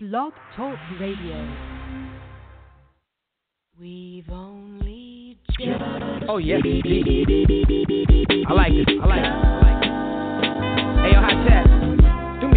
Blog Talk Radio. We've only just Oh yeah. I like it. I like it. I like it. Hey, yo, hot chat.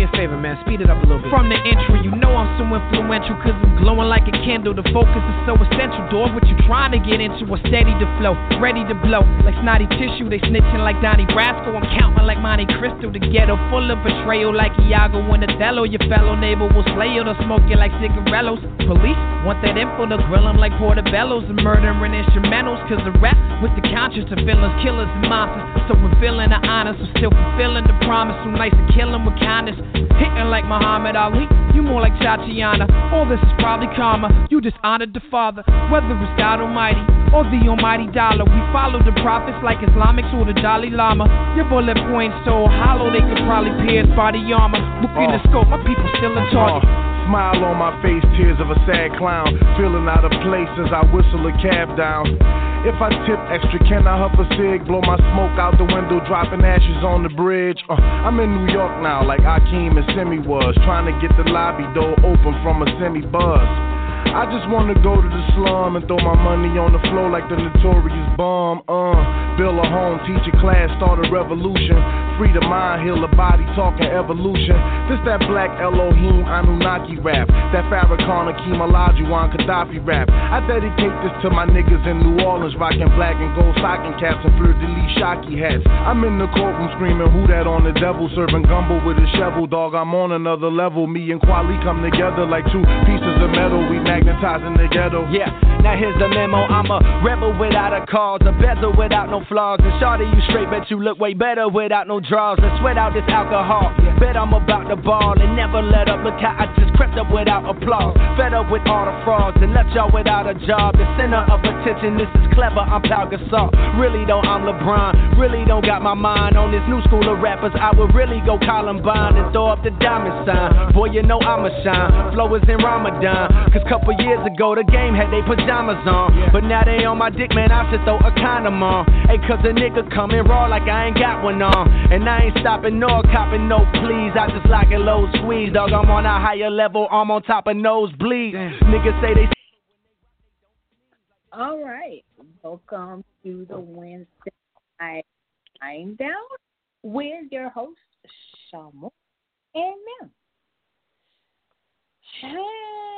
A favor, man. Speed it up a little bit. From the intro, you know I'm so influential Cause I'm glowing like a candle. The focus is so essential Dog, what you trying to get into? A steady to flow, ready to blow. Like snotty tissue, they snitching like Donnie Brasco. I'm counting like Monte Cristo. The ghetto full of betrayal Like Iago and Othello. Your fellow neighbor will slay you They'll smoke you like cigarillos Police want that info to grill them like portobellos. And murdering instrumentals Cause the rap with the conscience of villains, killers and monsters. So revealing the honors So still fulfilling the promise. So nice to kill them with kindness Hitting like Muhammad Ali, you more like Tatiana. All this is probably karma. You dishonored the Father, whether it's God Almighty or the Almighty Dollar. We follow the prophets like Islamics or the Dalai Lama. Your bullet points so hollow they could probably pierce body armor. Look in the scope, my people still in target. Uh, smile on my face, tears of a sad clown. Feeling out of place as I whistle a cab down. If I tip extra, can I huff a cig? Blow my smoke out the window, dropping ashes on the bridge. Uh, I'm in New York now, like Akeem and Semmi was. Trying to get the lobby door open from a semi buzz. I just wanna go to the slum and throw my money on the floor like the notorious bomb. Uh, build a home, teach a class, start a revolution. Free the mind, heal the body, talking evolution. This that black Elohim Anunnaki rap. That Farrakhan Akeem Olajuwon Gaddafi rap. I dedicate this to my niggas in New Orleans, rocking black and gold stocking caps and fleur de lis shocky hats. I'm in the courtroom screaming, who that on the devil? Serving gumbo with a shovel, dog. I'm on another level. Me and Kweli come together like two pieces of metal. We magnetizing the ghetto. Yeah, now here's the memo. I'm a rebel without a cause, a bezel without no flaws. And shawty, you straight, bet you look way better without no draws. And sweat out this alcohol. Bet I'm about to ball and never let up. Look how I just crept up without applause. Fed up with all the frauds and left y'all without a job. The center of attention, this is clever. I'm Pau Gasol. Really don't, I'm LeBron. Really don't got my mind on this new school of rappers. I would really go Columbine and throw up the diamond sign. Boy, you know I'ma shine. Flow is in Ramadan. Cause couple years ago, the game had they pajamas on. But now they on my dick, man. I should throw a condom on. Hey, cause a nigga coming raw like I ain't got one on. And I ain't stopping nor copping no please. I just like it low squeeze, dog. I'm on a higher level, I'm on top of nosebleed. Niggas say they All right. Welcome to the Wednesday night Wine Down with your host, Sh'Moore and N'Em. And uh,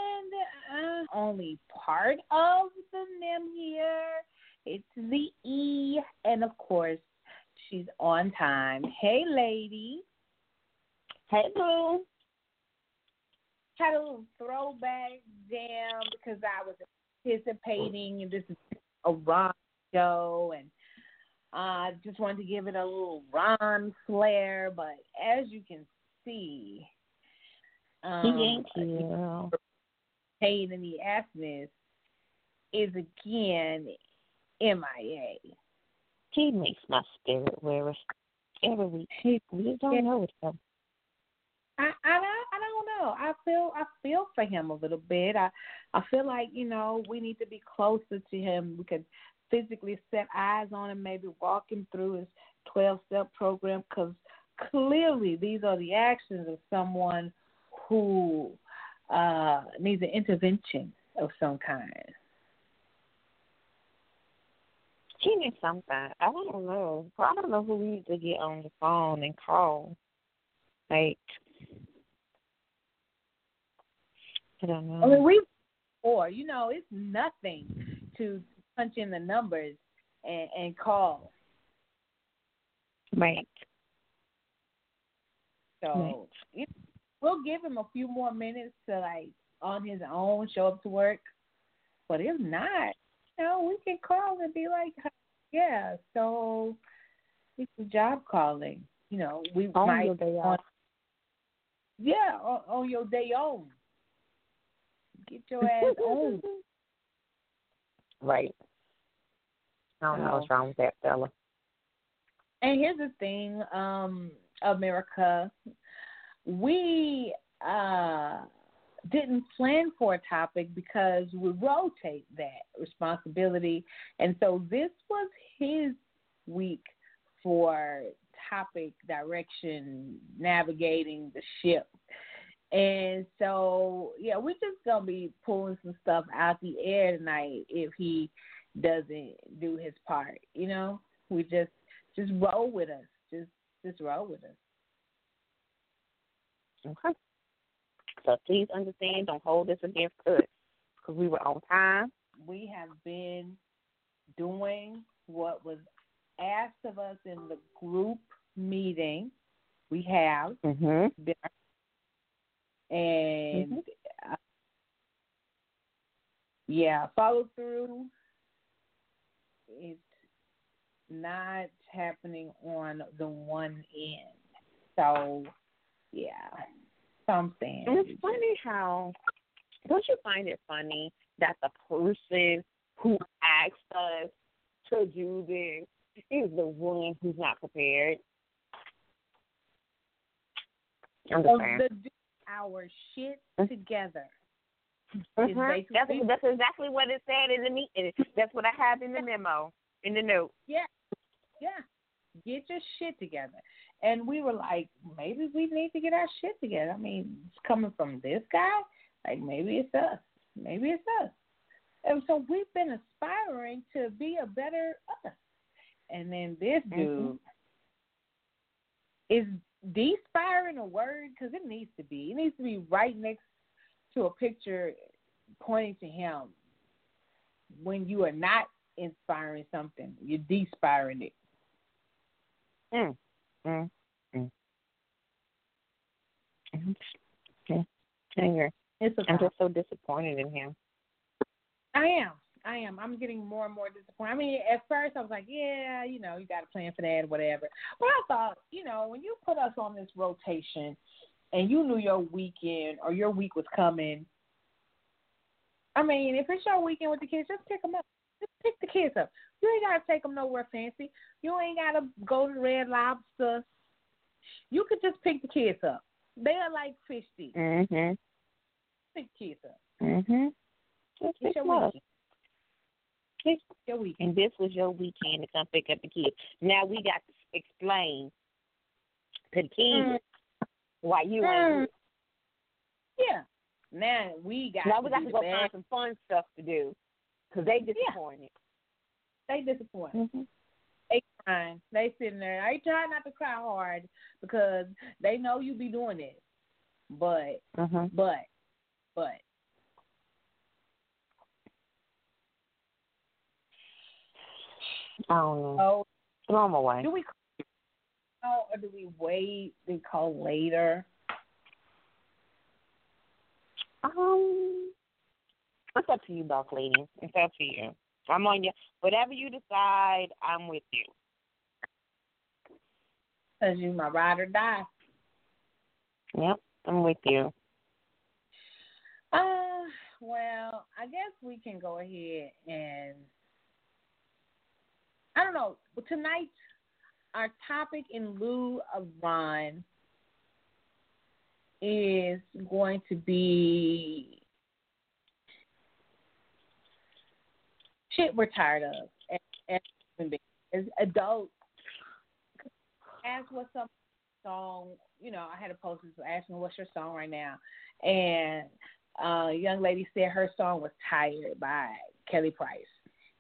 only part of the N'Em here. It's the E. And of course, she's on time. Hey, lady. Hey, boo. Had a little throwback jam because I was anticipating, and this is a rock show, and I uh, just wanted to give it a little Ron flair. But as you can see, um, Thank you. Pain in the assness is again MIA. He makes my spirit wear every week. We just don't know it though. I, I don't- I don't know. I feel I feel for him a little bit. I I feel like you know we need to be closer to him. We could physically set eyes on him, maybe walk him through his twelve step program because clearly these are the actions of someone who uh needs an intervention of some kind. He needs something. I don't know. I don't know who we need to get on the phone and call. Like, I don't know. I mean, we or you know it's nothing to punch in the numbers and, and call. Right. So you we'll give him a few more minutes to like on his own show up to work. But if not, you know, we can call and be like, yeah. So it's a job calling. You know, we On might your day off. yeah on, on your day on. Get your ass on. Right. I don't know what's wrong with that fella. And here's the thing, um, America, we uh, didn't plan for a topic because we rotate that responsibility. And so this was his week for topic direction, navigating the ship. And so, yeah, we're just gonna be pulling some stuff out the air tonight if he doesn't do his part. You know, we just just roll with us. Just just roll with us. Okay. So please understand, don't hold this against us because we were on time. We have been doing what was asked of us in the group meeting. We have Mm-hmm. been, and Mhm. uh, yeah, follow through. It's not happening on the one end. So yeah, so I'm saying. And it's funny how don't you find it funny that the person who asked us to do this is the one who's not prepared? I'm just saying. the do our shit Mm-hmm. together. Mhm. That's, that's exactly what it said in the meeting. That's what I have in the memo, in the note. Yeah, yeah. Get your shit together. And we were like, maybe we need to get our shit together. I mean, it's coming from this guy. Like maybe it's us. Maybe it's us. And so we've been aspiring to be a better us. And then this dude is despiring a word because it needs to be. It needs to be right next to a picture pointing to him. When you are not inspiring something, you're despiring it. Mm. Mm. Mm. Yeah. I agree. It's a I'm just so disappointed in him. I am. I am. I'm getting more and more disappointed. I mean, at first I was like, yeah, you know, you got to plan for that or whatever. But I thought, you know, when you put us on this rotation and you knew your weekend or your week was coming, I mean, if it's your weekend with the kids, just pick them up. Pick the kids up. You ain't got to take them nowhere fancy. You ain't got to go to Red Lobster. You could just pick the kids up. They are like fish sticks. Mhm. Pick the kids up. Mhm. Just It's pick your weekend. Your weekend. And this was your weekend to come pick up the kids. Now we got to explain to the kids why you ain't. Mm. Yeah. Now we got. Now we got to go bad. find some fun stuff to do because they disappointed. They disappointed. Mm-hmm. They crying. They sitting there. They try not to cry hard because they know you be doing it. But Mm-hmm. but but I don't know. oh, Throw them away. do we call or do we wait? Do we call later? Um, it's up to you, boss lady. It's up to you. I'm on you. Whatever you decide, I'm with you. Cause you my ride or die. Yep, I'm with you. Uh, well, I guess we can go ahead and I don't know. Tonight, our topic in lieu of Ron is going to be shit we're tired of as, as, human beings, as adults. Ask what's some song. You know, I had a post asking what's your song right now, and uh, a young lady said her song was "Tired" by Kelly Price,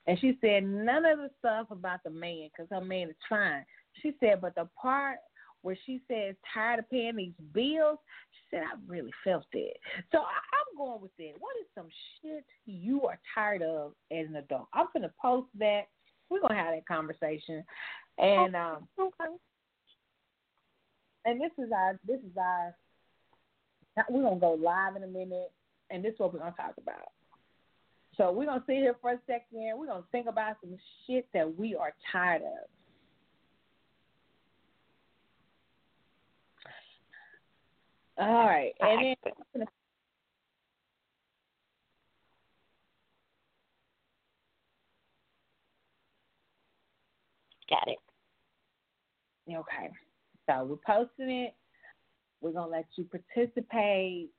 and she said none of the stuff about the man because her man is fine. She said, but the part where she says tired of paying these bills, she said I really felt it. So I, I'm going with it. What is some shit you are tired of as an adult? I'm gonna post that. We're gonna have that conversation, and um, Okay. and this is our this is our we're gonna go live in a minute and this is what we're gonna talk about. So we're gonna sit here for a second, we're gonna think about some shit that we are tired of. All right. And then Got it. Okay. So we're posting it. We're gonna let you participate.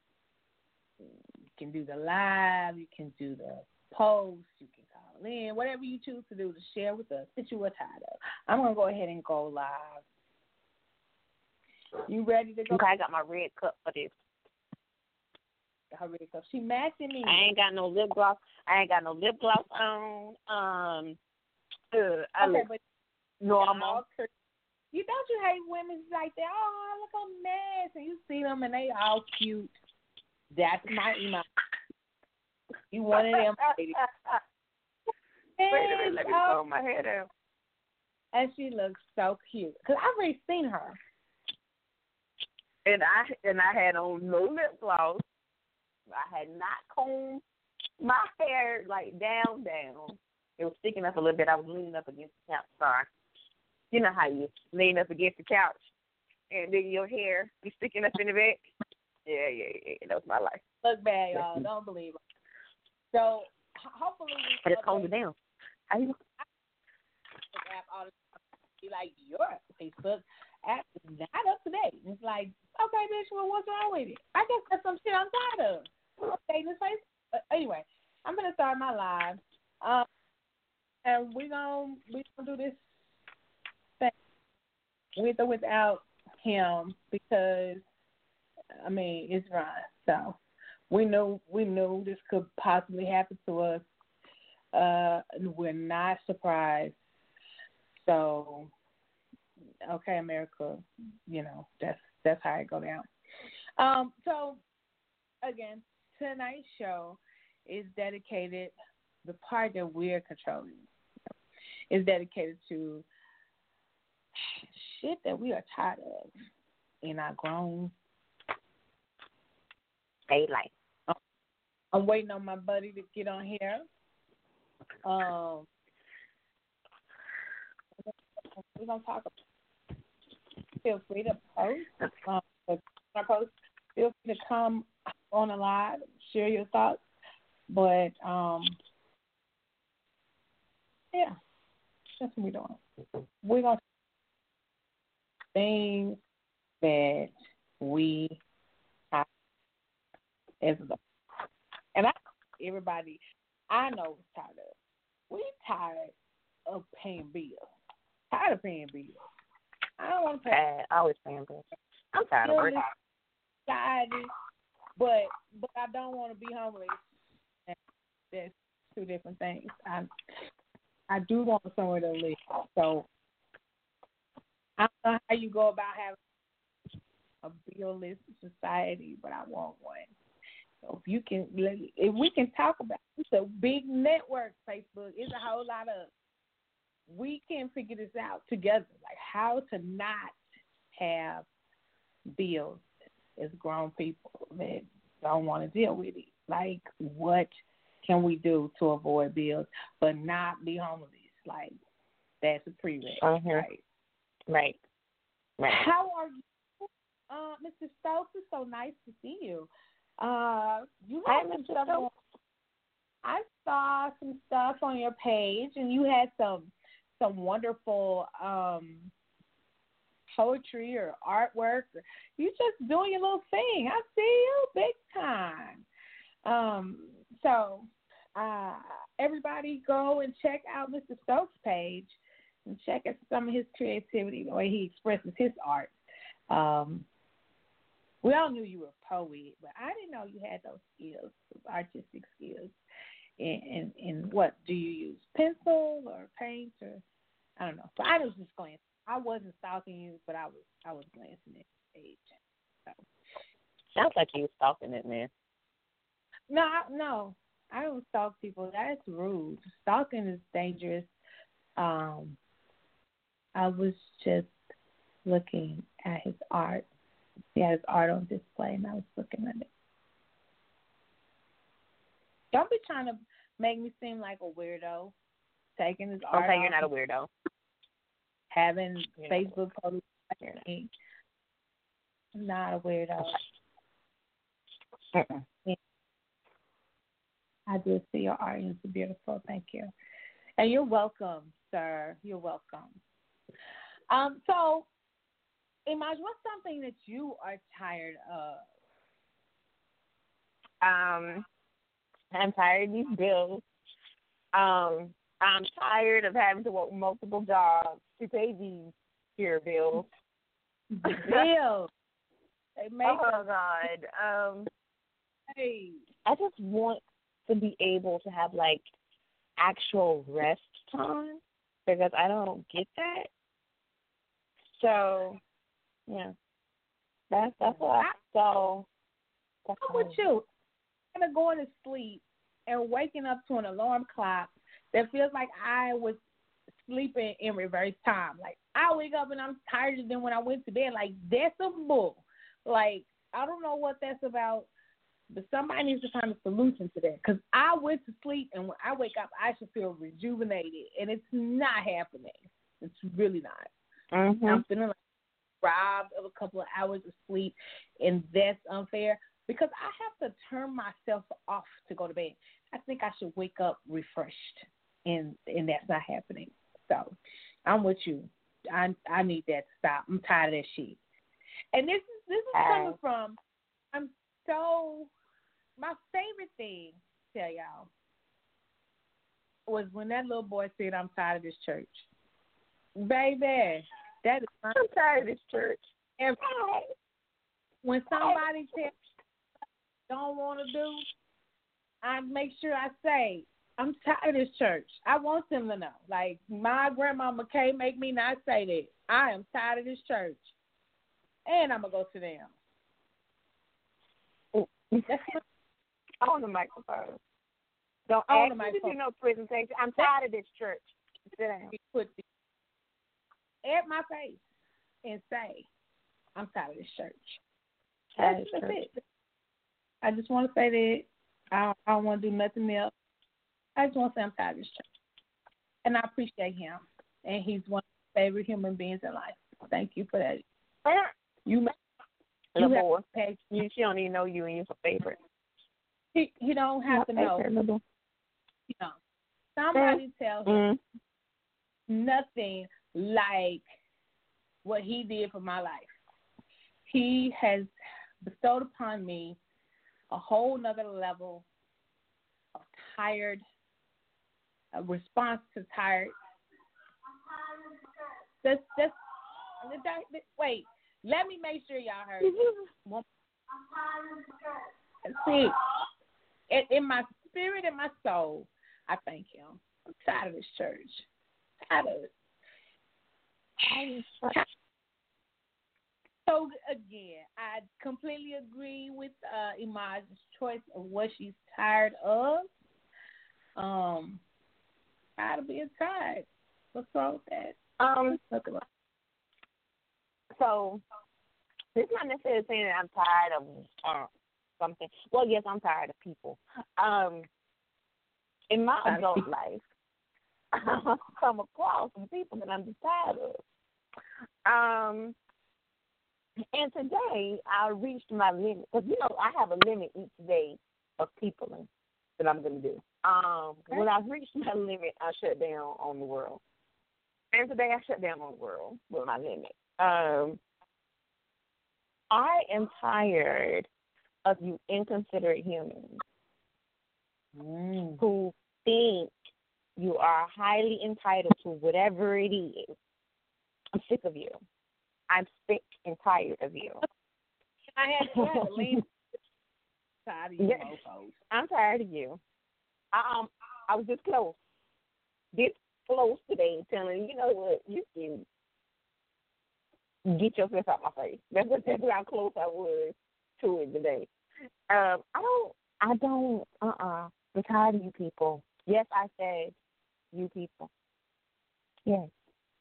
You can do the live, you can do the post, you can call in, whatever you choose to do to share with us that you are tired of. I'm gonna go ahead and go live. You ready to go? Okay, I got my red cup for this. her makeup. She matching me. I ain't got no lip gloss. I ain't got no lip gloss on. Um, uh, I okay, look normal. you don't you hate women like that? Oh, look how nice, and you see them and they all cute. That's my email. You one of them. Wait a minute, let me Oh, comb my hair down. and she looks so cute. Cause I've already seen her. And I and I had on no lip gloss. I had not combed my hair like down down. It was sticking up a little bit. I was leaning up against the couch. Sorry. You know how you lean up against the couch and then your hair be sticking up in the back. Yeah, yeah, yeah. That was my life. Look bad, y'all. Don't believe her. So hopefully we I just combed it down. How you? App all the time. Be like, your Facebook app is not up to date. It's like, okay, bitch, well, what's wrong with it? I guess that's some shit I'm tired of. Okay, this face. But anyway, I'm gonna start my live, um, and we gonna we gonna do this thing with or without him because I mean it's Ron, so we know we knew this could possibly happen to us. Uh, we're not surprised. So, okay, America, you know that's that's how it go down. Um, so again, tonight's show is dedicated. The part that we're controlling is dedicated to shit that we are tired of in our grown. Daylight. I'm waiting on my buddy to get on here. Um, we're gonna talk. About, feel free to post. Um, post. Feel free to come on the live, share your thoughts. But um, yeah, that's what we're doing. We're gonna things that we have as a and I everybody I know is tired of. We tired of paying bills. Tired of paying bills. I don't want to pay Bad. Always paying bills. I'm tired of working. society, but but I don't want to be homeless. That's two different things. I I do want somewhere to live. So I don't know how you go about having a billless society, but I want one. So if you can, if we can talk about it's a big network. Facebook It's a whole lot of. We can figure this out together, like how to not have bills as grown people that don't want to deal with it. Like, what can we do to avoid bills but not be homeless? Like, that's a prereq. Mhm. Right. Right. Right. How are you, uh, Mr. Stokes? It's so nice to see you. Uh, you Hi, had some Mr. stuff. On, I saw some stuff on your page, and you had some some wonderful um poetry or artwork. You just doing your little thing. I see you big time. Um, so uh, everybody go and check out Mr. Stokes' page and check out some of his creativity, the way he expresses his art. Um, we all knew you were a poet, but I didn't know you had those skills, artistic skills. And, what do you use? Pencil or paint or I don't know. So I was just glancing. I wasn't stalking you, but I was I was glancing at page. So. Sounds like you was stalking it, man. No, I- no, I don't stalk people. That's rude. Stalking is dangerous. Um, I was just looking at his art. He had his art on display, and I was looking at it. Don't be trying to make me seem like a weirdo. Taking his art. Okay, you're not a weirdo. having You're Facebook posts. Not. I'm not a weirdo. Mm-mm. I do see your art. It's beautiful. Thank you. And you're welcome, sir. You're welcome. Um, so, Imaj, what's something that you are tired of? Um, I'm tired of these bills. Um, I'm tired of having to work multiple jobs to pay these here bills. Bills. They make oh God. Um, Hey. I just want to be able to have like actual rest time because I don't get that. So, yeah, that's that's what. I, so, that's I'm with you. Gonna going to sleep and waking up to an alarm clock that feels like I was sleeping in reverse time. Like I wake up and I'm tired than when I went to bed. Like that's a bull. Like I don't know what that's about, but somebody needs to find a solution to that. Because I went to sleep and when I wake up, I should feel rejuvenated, and it's not happening. It's really not. mm-hmm. I'm feeling like robbed of a couple of hours of sleep, and that's unfair because I have to turn myself off to go to bed. I think I should wake up refreshed, and and that's not happening. So I'm with you. I I need that to stop. I'm tired of that shit. And this is this is coming from I'm so my favorite thing tell y'all was when that little boy said I'm tired of this church. Baby, that is I'm tired of this church. Every, when somebody tells don't want to do, I make sure I say, I'm tired of this church. I want them to know. Like my grandmama can't make me not say that. I am tired of this church. And I'm gonna go to them. On the microphone. Don't On the me to do no presentation. I'm tired of this church. Sit down. put at my face and say, I'm tired of this church. That's, that's church. it. I just want to say that I don't, I don't want to do nothing else. I just want to say I'm tired of this church. And I appreciate him. And he's one of my favorite human beings in life. Thank you for that. You, ma- you Little have boy. to pay. You, she don't even know you and you're her favorite. He, he don't have to know. Little. You know. Somebody tell him Mm. nothing like what he did for my life. He has bestowed upon me a whole nother level of tired, a response to tired. Just, just, wait. Let me make sure y'all heard. See, in, in my spirit and my soul, I thank him. I'm tired of this church. Tired of it. So again, I completely agree with uh, Imaj's choice of what she's tired of. Um, tired of being tired. What's wrong with that? Um, so this not necessarily saying that I'm tired of uh, something. Well, yes, I'm tired of people. Um, in my adult life, I've come across some people that I'm just tired of. Um, and today I reached my limit because you know I have a limit each day of people that I'm going to do. Um, when I've reached my limit, I shut down on the world. And today I shut down on the world with my limit. Um, I am tired of you inconsiderate humans Mm. who think you are highly entitled to whatever it is. I'm sick of you. I'm sick and tired of you. I had to leave. tired of you, yes. Mofos. I'm tired of you. I, um, I was this close, this close today, telling you, you know what, you can get yourself out my face. That's what, that's how close I was to it today. Um, I don't, I don't, uh, uh-uh. I'm tired of you people. Yes, I said you people. Yes,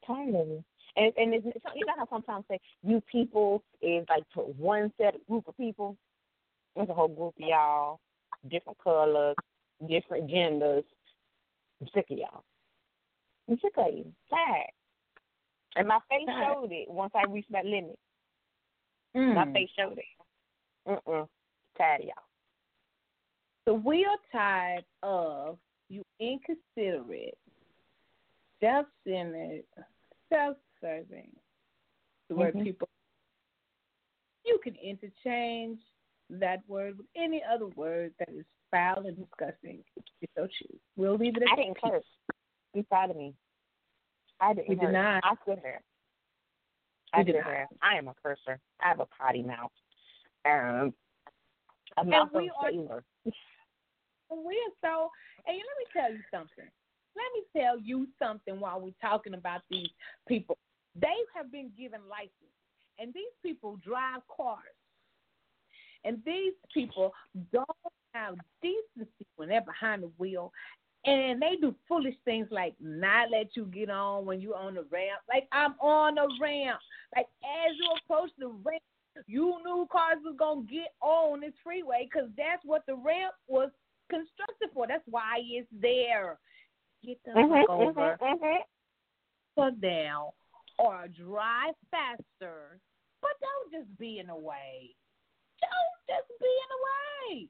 tired of you. And and it's, it's, you know how sometimes say you people is like to one set group of people. There's a whole group of y'all, different colors, different genders. I'm sick of y'all. I'm sick of you. Tired. And my face showed it once I reached that limit. Mm. My face showed it. Mm-mm. Tired of y'all. So we are tired of you inconsiderate, self-centered, self-serving. The word Mhm. people. You can interchange that word with any other word that is foul and disgusting. If you so choose. We'll leave it at I didn't that. curse. Be proud of me. I didn't We curse. did not. I sit here. I did here. I am a cursor. I have a potty mouth. Um, I'm and we are, we are so. And let me tell you something. Let me tell you something while we're talking about these people. They have been given license, and these people drive cars. And these people don't have decency when they're behind the wheel. And they do foolish things like not let you get on when you're on the ramp. Like I'm on the ramp. Like as you approach the ramp, you knew cars was gonna get on this freeway because that's what the ramp was constructed for. That's why it's there. Get the mm-hmm, fuck mm-hmm, over, mm-hmm. down, or drive faster, but don't just be in the way. Don't just be in the way.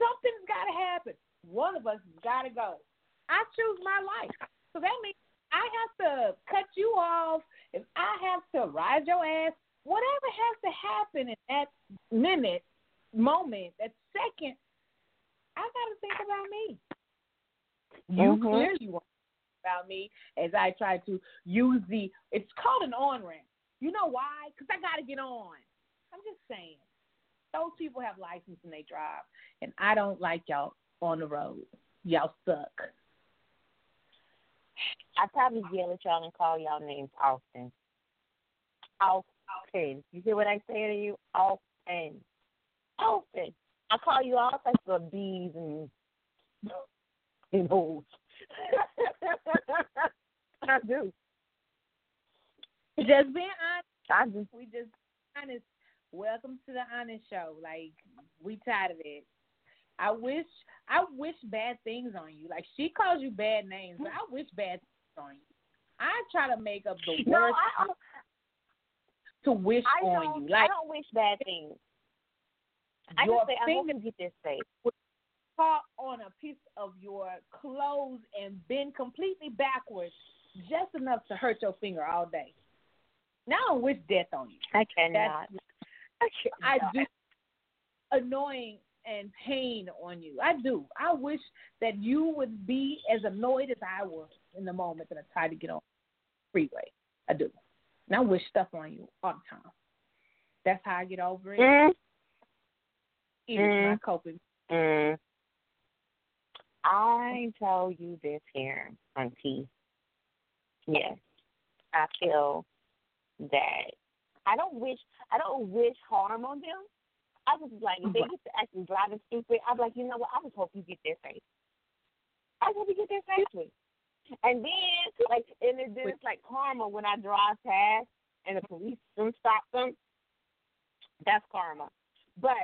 Something's got to happen. One of us has got to go. I choose my life. So that means I have to cut you off. If I have to ride your ass, whatever has to happen in that minute, moment, that second, I got to think about me. You mm-hmm. clearly want about me as I try to use the. It's called an on ramp. You know why? Because I got to get on. I'm just saying. Those people have license and they drive, and I don't like y'all on the road. Y'all suck. I probably yell at y'all and call y'all names often. Often. You hear what I say to you? Often. Often. I call you all types of bees and and O's. I do. Just being honest. I just we just honest welcome to the honest show. Like we tired of it. I wish I wish bad things on you. Like she calls you bad names, but I wish bad things on you. I try to make up the worst no, I, to wish on you. Like I don't wish bad things. I just say I hope you get this safe. Caught on a piece of your clothes and been completely backwards, just enough to hurt your finger all day. Now I wish death on you. I cannot. That's, I do annoying and pain on you. I do. I wish that you would be as annoyed as I was in the moment that I tried to get on the freeway. I do. And I wish stuff on you all the time. That's how I get over it. Mm. It mm. my coping. Mm. I tell you this here, Auntie. Yes, I feel that I don't wish I don't wish harm on them. I was like, if they get to acting driving stupid, I'm like, you know what? I just hope you get there safe. I hope you get there safely. And then, like, and then it's like karma when I drive past and the police don't stop them. That's karma. But,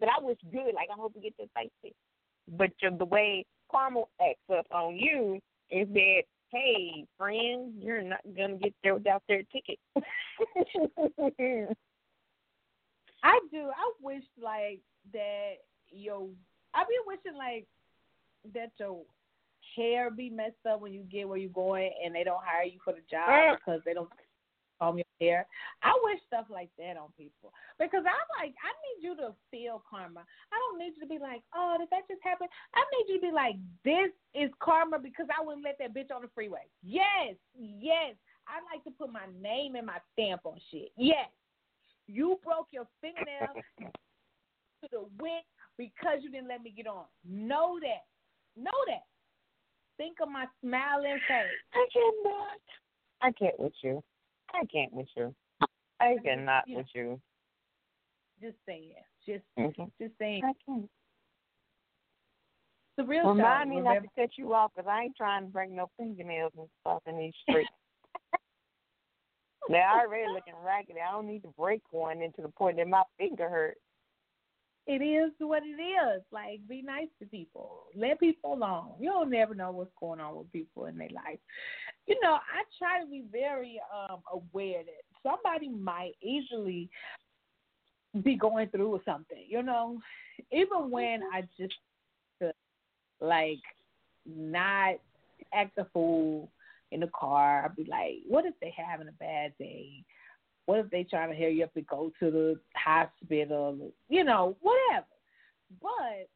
but I wish good. Like, I hope you get there safely. But the way karma acts up on you is that hey, friend, you're not gonna get there without their ticket. I do. I wish like that your I be wishing like that your hair be messed up when you get where you're going and they don't hire you for the job mm. because they don't comb your hair. I wish stuff like that on people because I'm like, I need you to feel karma. I don't need you to be like, oh, did that just happen? I need you to be like, this is karma because I wouldn't let that bitch on the freeway. Yes, yes. I like to put my name and my stamp on shit. Yes. You broke your fingernail to the wick because you didn't let me get on. Know that. Know that. Think of my smiling face. I cannot. I can't with you. I can't with you. I cannot with you. Just saying. Just mm-hmm. just saying. I can't. The real Remind me not to cut you off because I ain't trying to bring no fingernails and stuff in these streets. They're already looking raggedy. I don't need to break one into the point that my finger hurts. It is what it is. Like, be nice to people. Let people alone. You don't never know what's going on with people in their life you know, I try to be very um aware that somebody might easily be going through something, you know. Even when I just like not act a fool in the car, I'd be like, what if they having a bad day? What if they trying to hurry up and go to the hospital? You know, whatever. But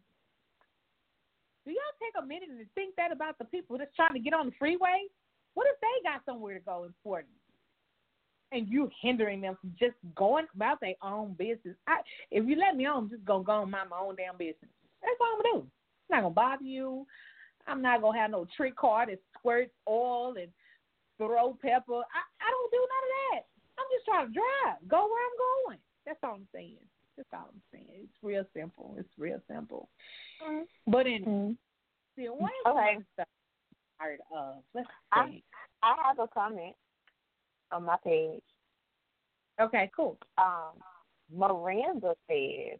do y'all take a minute and think that about the people that's trying to get on the freeway? What if they got somewhere to go important? and you hindering them from just going about their own business. I, if you let me on, I'm just gonna go and mind my own damn business. That's all I'm gonna do. I'm not gonna bother you. I'm not gonna have no trick car that squirts oil and throw pepper. I, I don't do none of that. I'm just trying to drive, go where I'm going. That's all I'm saying. That's all I'm saying. It's real simple. It's real simple. Mm-hmm. But in mm-hmm. see, what is okay. stuff tired of? Let's see. I, I have a comment on my page. Okay, cool. Um, Miranda says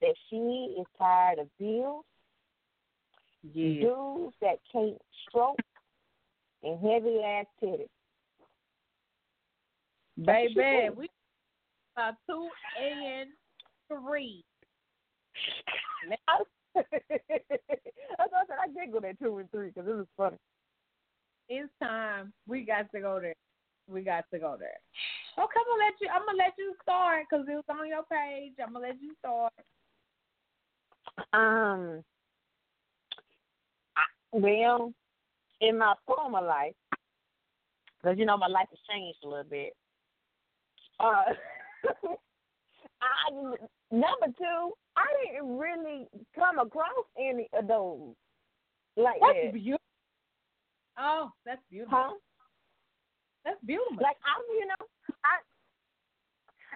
that she is tired of bills, yeah. dudes that can't stroke, and heavy ass titties. Baby, we uh, two and three. I thought I did go there two and three because it was funny. It's time. We got to go there. We got to go there. Okay, I'm gonna let you. I'm gonna let you start because it was on your page. I'm gonna let you start. Um. Well, in my former life, because you know my life has changed a little bit. Uh, I number two, I didn't really come across any of those like that's that. Beautiful. Oh, that's beautiful. Huh? That's beautiful. Like I, you know, I,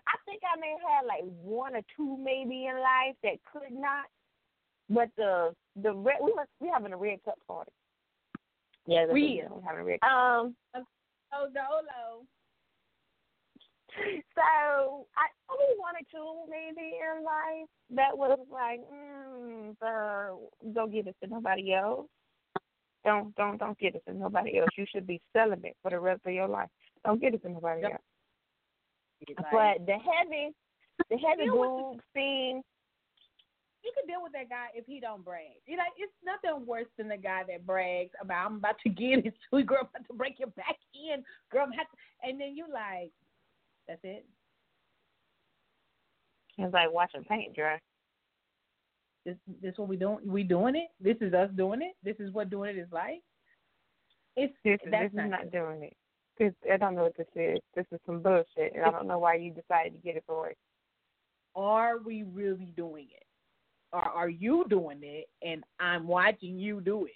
I think I may have like one or two maybe in life that could not, but the the red we must we having a red cup party. Yeah, we, we having a red. Cup. Um. Oh, Dolo. So I only or two maybe in life that was like, mm, uh, don't give it to nobody else. Don't don't don't get it to nobody else. You should be celibate for the rest of your life. Don't get it to nobody else. But the heavy, the heavy boob thing. You can deal with that guy if he don't brag. You know, it's nothing worse than the guy that brags about I'm about to get it, so girl, I'm about to break your back in, girl, and then you like, that's it. It's like watching paint dry. This this what we doing? We doing it? This is us doing it. This is what doing it is like. It's this, is, this not is not doing it. Cause I don't know what this is. This is some bullshit, and I don't know why you decided to get it for it. Are we really doing it, or are you doing it, and I'm watching you do it?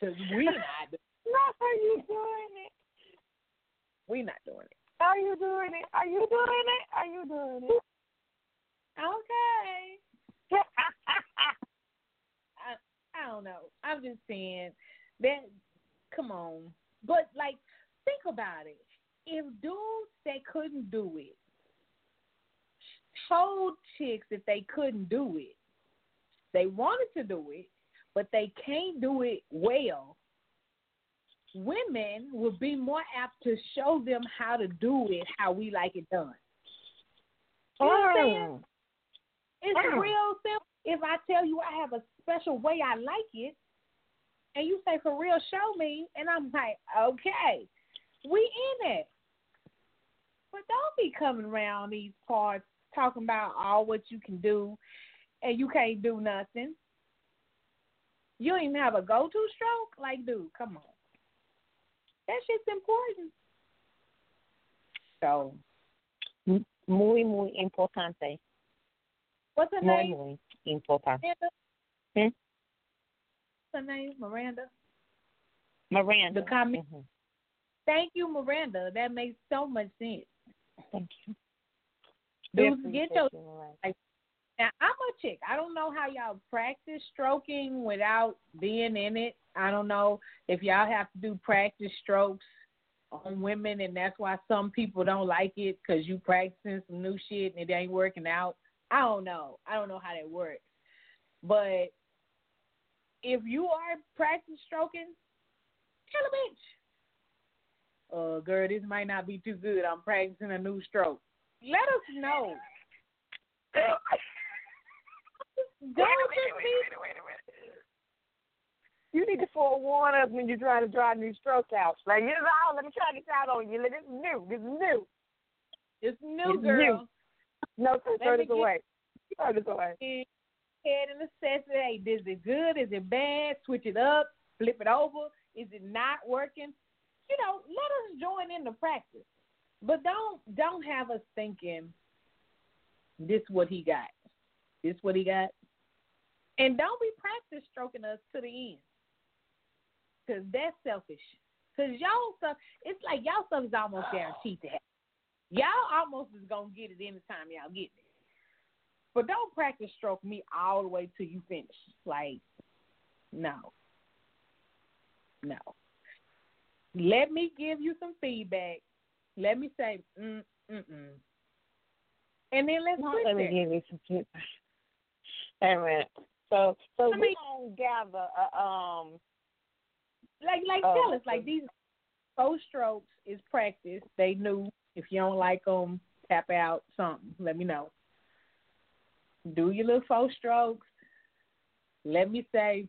Cause we not. not are you doing it? We not doing it. Are you doing it? Are you doing it? Are you doing it? Okay. I I don't know. I'm just saying that. Come on, but like, think about it. If dudes that couldn't do it told chicks that they couldn't do it, they wanted to do it, but they can't do it well. Women will be more apt to show them how to do it how we like it done. You know what I'm saying? Mm. It's mm. real simple. If I tell you I have a special way I like it, and you say for real, show me, and I'm like, okay, we in it. But don't be coming around these parts talking about all what you can do, and you can't do nothing. You don't even have a go-to stroke. Like, dude, come on. That shit's important. So, muy muy importante. What's her muy, name? Muy importante. Miranda? Hmm? What's her name? Miranda. Miranda. The comment. Mm-hmm. Thank you, Miranda. That makes so much sense. Thank you. Dudes, get your. Like, now I'm a chick. I don't know how y'all practice stroking without being in it. I don't know if y'all have to do practice strokes on women, and that's why some people don't like it because you practicing some new shit and it ain't working out. I don't know. I don't know how that works. But if you are practice stroking, tell a bitch. Uh, girl, this might not be too good. I'm practicing a new stroke. Let us know. Wait a minute, wait a minute, wait a minute. You need to forewarn us when you're trying to draw new stroke out. Like, you know, let me try this out on you. This is new. This is new. It's new, it's girl. New. No, throw this away. Throw this away. Head and assess it. Hey, is it good? Is it bad? Switch it up. Flip it over. Is it not working? you know, let us join in the practice. But don't don't have us thinking this what he got. This what he got. And don't be practice stroking us to the end. Cause that's selfish. Cause y'all stuff it's like y'all stuff is almost guaranteed to happen. Y'all almost is gonna get it anytime y'all get it. But don't practice stroke me all the way till you finish. Like, no. No. Let me give you some feedback. Let me say, mm, mm, mm. And then let's let me give you some feedback. Wait a minute. So, so I we mean- don't gather. Uh, um, Like, like, Oh, tell us, like these four strokes is practice. They knew. If you don't like them, tap out something. Let me know. Do your little four strokes. Let me say.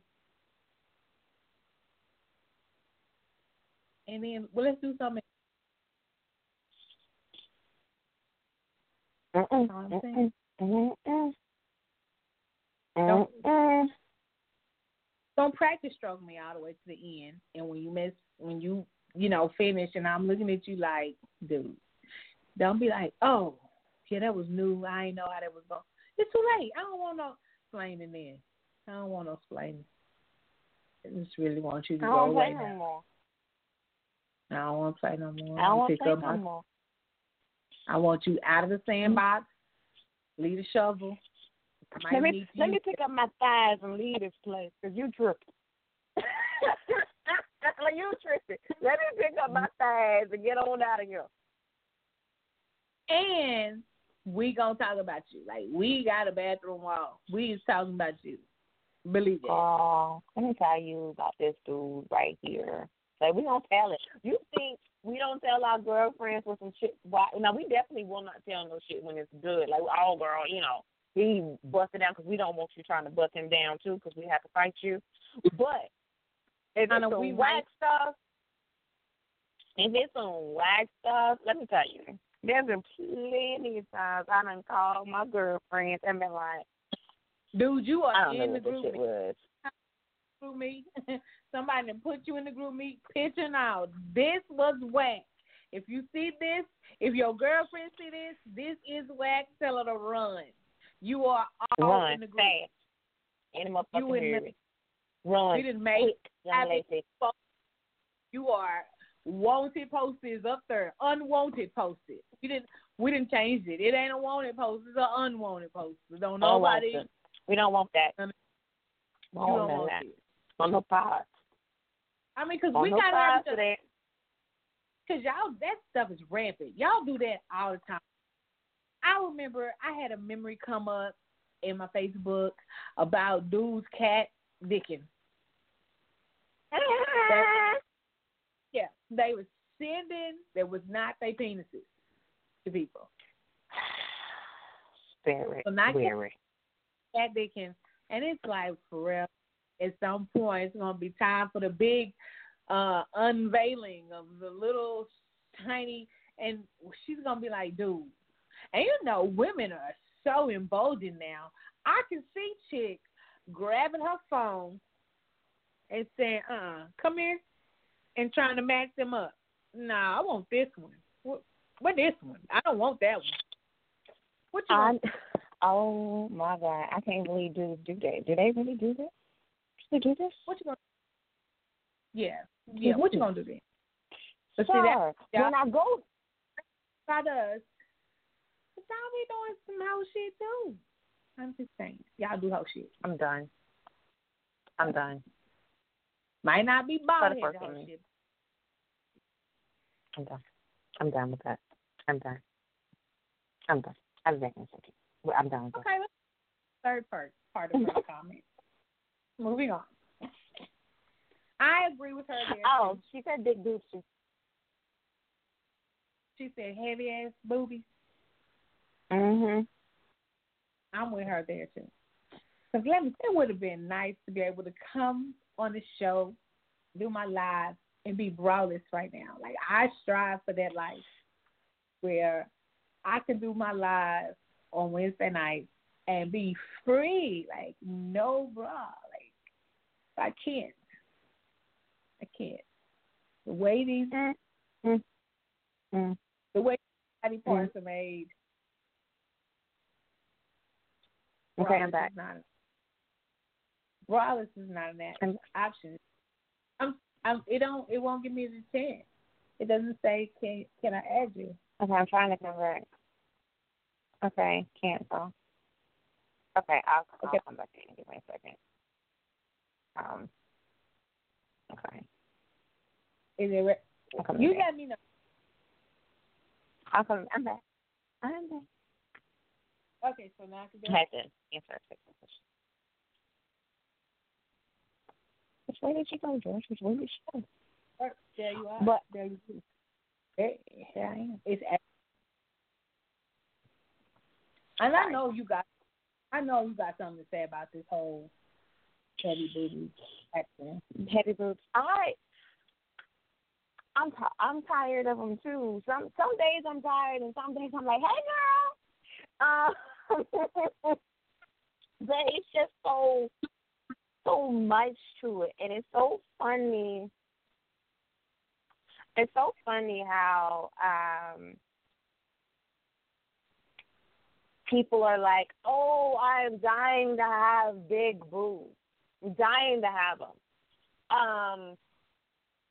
And then, well, let's do something. mm-mm, know what I'm saying? mm-mm, mm-mm, Don't- don't practice stroke me all the way to the end. And when you miss, when you you know finish, and I'm looking at you like, dude, don't be like, oh, yeah, that was new. I ain't know how that was going. It's too late. I don't want no explaining then. I don't want no explaining. I just really want you to I go away no now. more. I don't want to play no more. I don't want to play no my. more. I want you out of the sandbox. Leave the shovel. Might Let me let me pick up my thighs and leave this place because you tripping. you tripping. Let me pick up my thighs and get on out of here. And we gonna talk about you. Like we got a bathroom wall. We is talking about you. Believe it. Oh, let me tell you about this dude right here. Like we don't tell it. You think we don't tell our girlfriends with some shit? Why? Now we definitely will not tell no shit when it's good. Like oh girl, you know he busted down because we don't want you trying to bust him down too because we have to fight you. But if it's some we whack stuff, if it's some whack stuff, let me tell you, there's been plenty of times I done called my girlfriends and been like, Dude, you are in the group was. GroupMe. Somebody done put you in the GroupMe. Picture now. This was whack. If you see this, if your girlfriend see this, this is whack. Tell her to run. You are all Run in the group. fast. Any You motherfucking in the- Run We didn't make quick, young lady. you are wanted posters up there, unwanted posters. We didn't we didn't change it. It ain't a wanted poster, it's an unwanted poster. Don't I don't nobody. We don't want that. None- We you don't don't want that. it. On no pods. I mean, because we no got pods to for that. because y'all that stuff is rampant. Y'all do that all the time. I remember I had a memory come up in my Facebook about dudes cat dicking. Yeah, they were sending that was not their penises to people. Very, So not cat dicking, and it's like for real. At some point, it's gonna be time for the big uh unveiling of the little tiny, and she's gonna be like, dude. And you know, women are so emboldened now. I can see chicks grabbing her phone and saying, "Uh, come here," and trying to match them up. Nah, I want this one. What, what this one? I don't want that one. What you want? I, oh my god, I can't believe dudes do that. Do they really do that? Do they do this? What you gonna? Yeah, yeah. What you gonna do then? But see that. When I go, by us, y'all be doing some hoe shit too. I'm just saying, y'all do hoe shit. I'm done. I'm done. Might not be bald head work hoe on me. shit. I'm done. I'm done with that. I'm done. I'm done. I'll be back in a second. I'm done with. Okay, let's third part part of her comment. Moving on. I agree with her there. Oh, she said big boobs. She said heavy ass boobies. Mhm. I'm with her there too. Cause let me, it would have been nice to be able to come on the show, do my live, and be braless right now. Like I strive for that life where I can do my live on Wednesday nights and be free, like no bra. Like I can't, I can't. The way these, Mm. Mm. Mm. the way body parts are made. Okay, I'm back. Is not, braless is not an I'm- option. I'm, I'm, it don't, it won't give me the chance. It doesn't say can can I add you. Okay, I'm trying to back. Okay, cancel. Okay, I'll, I'll Okay. come back in. Give me a second. Um. Okay, Is it? Re- I'll you let me know. I'll come. I'm back. I'm back. Okay, so now I can do I had to answer a quick question. Which way did she go, George? Which way did she go? it. There you are. But- there you go. Hey, here I am. It's at- and I know you got. I know you got something to say about this whole heavy booty accent. Heavy boots. I. I'm ti I'm tired of them too. Some some days I'm tired, and some days I'm like, hey girl. Uh, but it's just so so much to it, and it's so funny. It's so funny how um people are like, "Oh, I'm dying to have big boobs, I'm dying to have them." Um,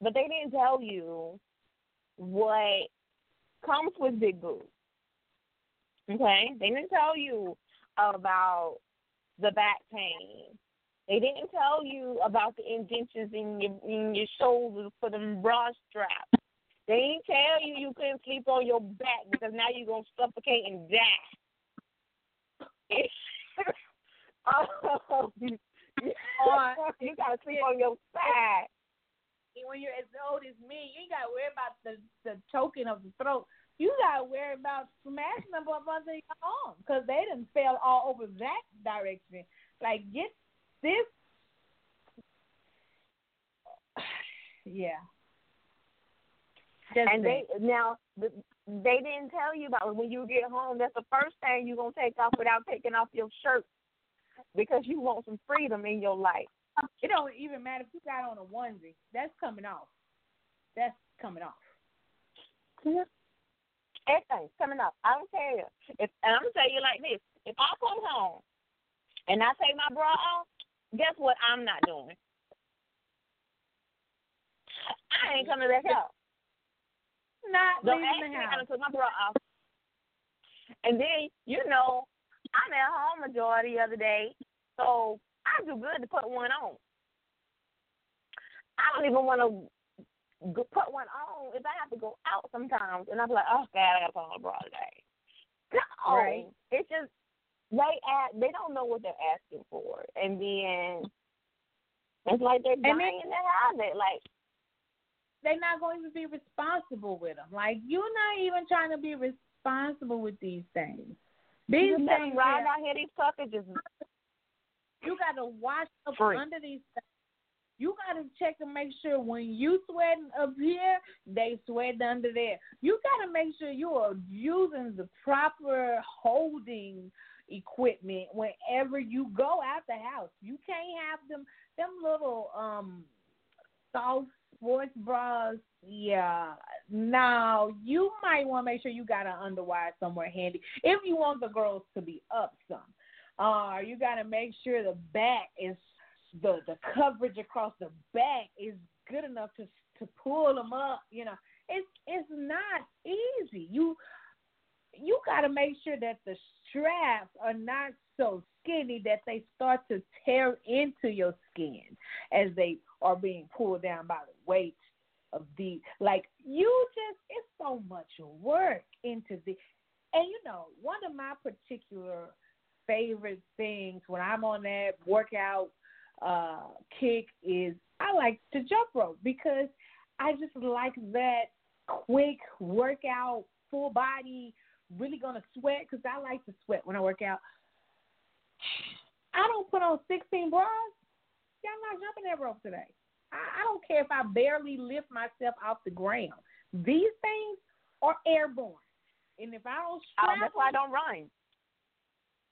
but they didn't tell you what comes with big boobs. Okay, they didn't tell you about the back pain. They didn't tell you about the indentions in your in your shoulders for the bra straps. They didn't tell you you couldn't sleep on your back because now you're gonna suffocate and die. oh, you, gotta sleep on your side. And when you're as old as me, you ain't got to worry about the the choking of the throat. You got to worry about smashing them up under your arm because they didn't fell all over that direction. Like get this, yeah. Just and they now the, they didn't tell you about when you get home. That's the first thing you're gonna take off without taking off your shirt because you want some freedom in your life. it don't even matter if you got on a onesie. That's coming off. That's coming off. Everything's coming up. I don't care. If and I'm gonna tell you like this: if I come home and I take my bra off, guess what? I'm not doing. I ain't coming back out. Not Don't ask the me. I house. done my bra off. And then, you know, I'm at home majority of the day, so I do good to put one on. I don't even want to put one on if I have to go out sometimes, and I'm like, oh God, I got to put on a bra today. No, Right. it's just they ask, they don't know what they're asking for, and then it's like they're then- dying to have it. Like they're not going to be responsible with them. Like you're not even trying to be responsible with these things. These things, here, out here, these suckers just you got to watch up Free. under these things. You got to check and make sure when you sweating up here, they sweat under there. You got to make sure you are using the proper holding equipment whenever you go out the house. You can't have them them little um soft sports bras. Yeah, now you might want to make sure you got an underwire somewhere handy if you want the girls to be up some. Uh, you got to make sure the back is the the coverage across the back is good enough to to pull them up. You know, it's it's not easy. You you got to make sure that the straps are not so skinny that they start to tear into your skin as they are being pulled down by the weight of the like you just it's so much work into the and you know one of my particular favorite things when I'm on that workout uh kick is I like to jump rope because I just like that quick workout full body really gonna sweat because I like to sweat when I work out. I don't put on 16 bras. I'm not jumping that rope today. I, I don't care if I barely lift myself off the ground. These things are airborne, and if I don't Oh, strap that's why I don't run.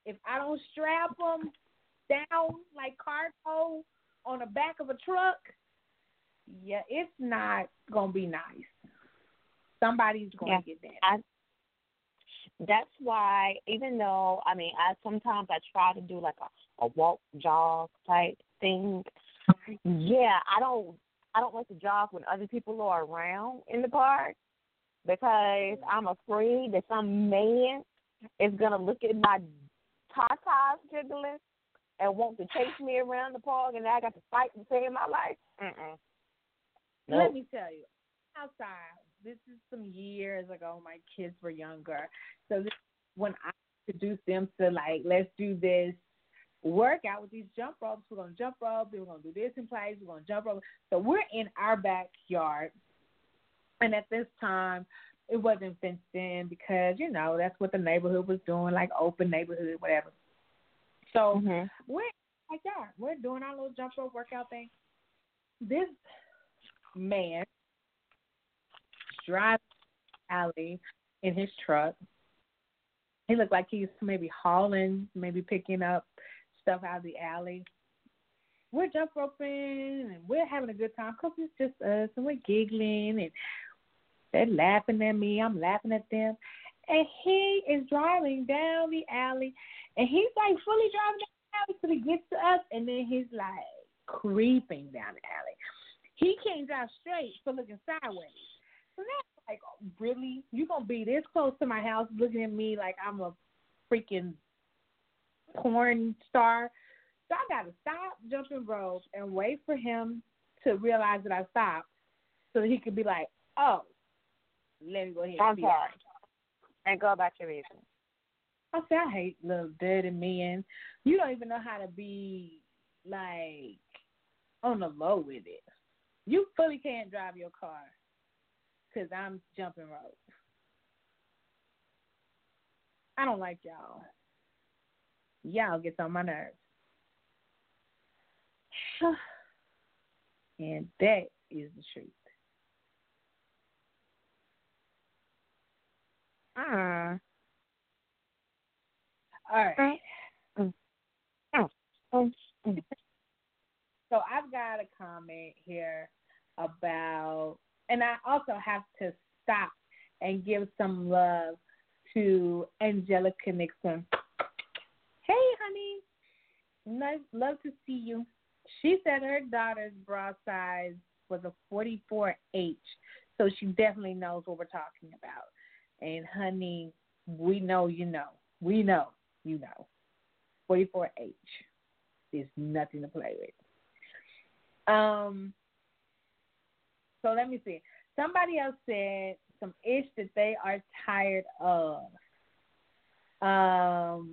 if I don't strap them down like cargo on the back of a truck, yeah, it's not gonna be nice. Somebody's going Yeah. get that. I that's why even though I mean I sometimes I try to do like a, a walk jog type thing. Yeah, I don't I don't like to jog when other people are around in the park because mm-hmm. I'm afraid that some man is gonna look at my tatas jiggling and want to chase me around the park and I got to fight to save my life. Mm-mm. Let me tell you, outside, this is some years ago. My kids were younger, so this, when I introduced them to like, let's do this workout with these jump ropes. We're gonna jump rope. We're gonna do this in place. We're gonna jump rope. So we're in our backyard, and at this time, it wasn't fenced in because you know that's what the neighborhood was doing, like open neighborhood, whatever. So Mhm. we're our backyard. We're doing our little jump rope workout thing. This man driving alley in his truck. He looked like he's maybe hauling, maybe picking up stuff out of the alley. We're jump roping and we're having a good time because it's just us and we're giggling and they're laughing at me. I'm laughing at them. And he is driving down the alley and he's like fully driving down the alley till he gets to us and then he's like creeping down the alley. He can't drive straight, so looking sideways. So that's like, really? You gonna be this close to my house, looking at me like I'm a freaking porn star? So I gotta stop jumping rope and wait for him to realize that I stopped, so that he could be like, "Oh, let me go ahead." and I'm sorry. And go about your business. I say I hate little dirty men. You don't even know how to be like on the low with it. You fully can't drive your car because I'm jumping rope. I don't like y'all. Y'all gets on my nerves. and that is the truth. Mm. All right. Mm, mm, mm. So I've got a comment here about, and I also have to stop and give some love to Angelica Nixon. Hey, honey. Nice, love to see you. She said her daughter's bra size was a 44H, so she definitely knows what we're talking about. And honey, we know you know. We know you know. 44H is nothing to play with. Um. So let me see. Somebody else said some ish that they are tired of. Um.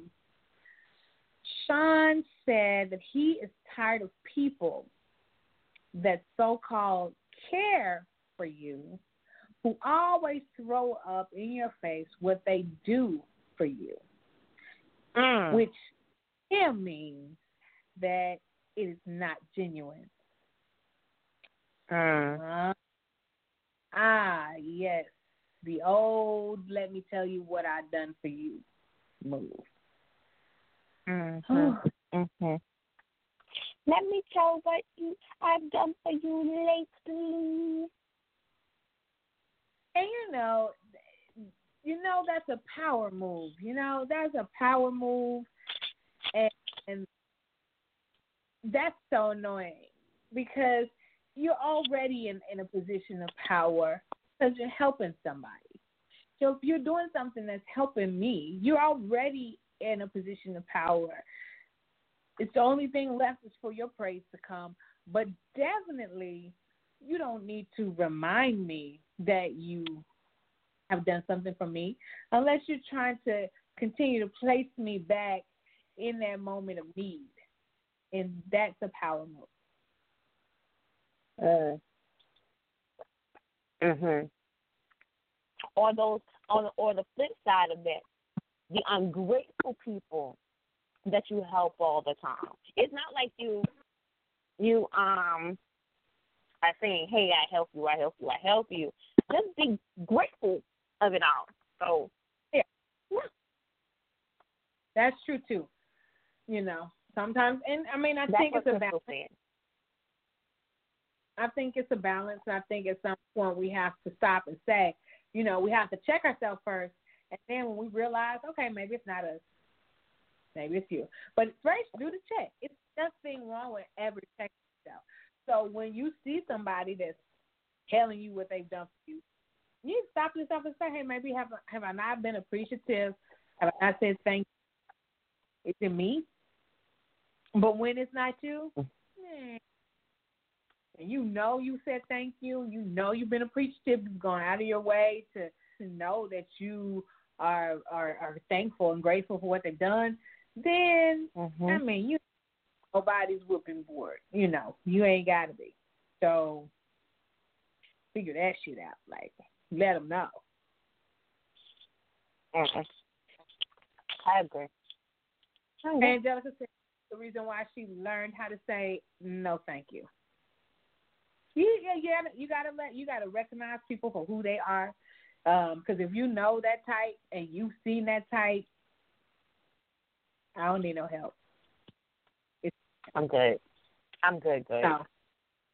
Sean said that he is tired of people that so called care for you who always throw up in your face what they do for you, Mm. which him means that it is not genuine. Mm. Uh, ah, yes. The old let me tell you what I've done for you move. Mhm. Mhm. Let me tell what you I've done for you lately. And you know, you know that's a power move. You know that's a power move, and, and that's so annoying because you're already in in a position of power because you're helping somebody. So if you're doing something that's helping me, you're already in a position of power. It's the only thing left is for your praise to come. But definitely, you don't need to remind me that you have done something for me unless you're trying to continue to place me back in that moment of need. And that's a power move. Mm. Mhm. Or those on or the flip side of that, the ungrateful people that you help all the time. It's not like you you um are saying, Hey, I help you, I help you, I help you. Just be grateful of it all. So Yeah. That's true too. You know, sometimes, and I mean, I that's think it's a balance. said. I think it's a balance. And I think at some point we have to stop and say, you know, we have to check ourselves first. And then when we realize, okay, maybe it's not us, maybe it's you. But first, do the check. It's nothing wrong with ever checking yourself. So when you see somebody that's telling you what they've done for you, you stop yourself and say, hey, maybe have have I not been appreciative? Have I not said thank you? Is it me? But when it's not you, man, and you know you said thank you, you know you've been appreciative, you've gone out of your way to to know that you are are, are thankful and grateful for what they've done, then Mm-hmm. I mean you nobody's whooping board. You know you ain't got to be. So figure that shit out. Like let them know. I agree. Oh, and Angelica said the reason why she learned how to say no, thank you. You yeah, you gotta you gotta let you gotta recognize people for who they are. Um, because if you know that type and you've seen that type, I don't need no help. I'm good. I'm good, good. No.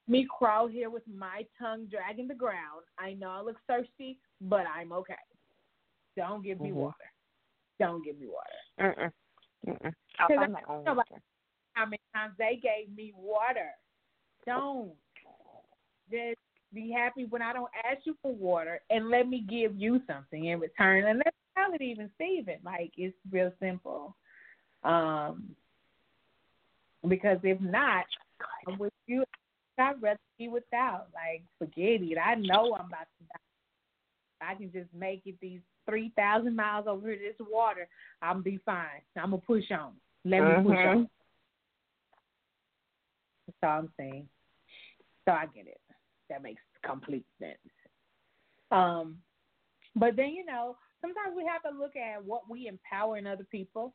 Me crawl here with my tongue dragging the ground. I know I look thirsty, but I'm okay. Don't give me Mhm. water. Don't give me water. Mm-mm. Mm-mm. I'll find my own. water. how many times they gave me water. Don't. Just be happy when I don't ask you for water and let me give you something in return. And let's tell it even Steven. Like it's real simple. Um because if not, I'm with you I'd rather be without. Like, forget it. I know I'm about to die. I can just make it these three thousand miles over this water, I'm be fine. I'm gonna push on. Let me push Mhm. on. That's all I'm saying. So I get it. That makes complete sense. Um, but then you know, sometimes we have to look at what we empower in other people,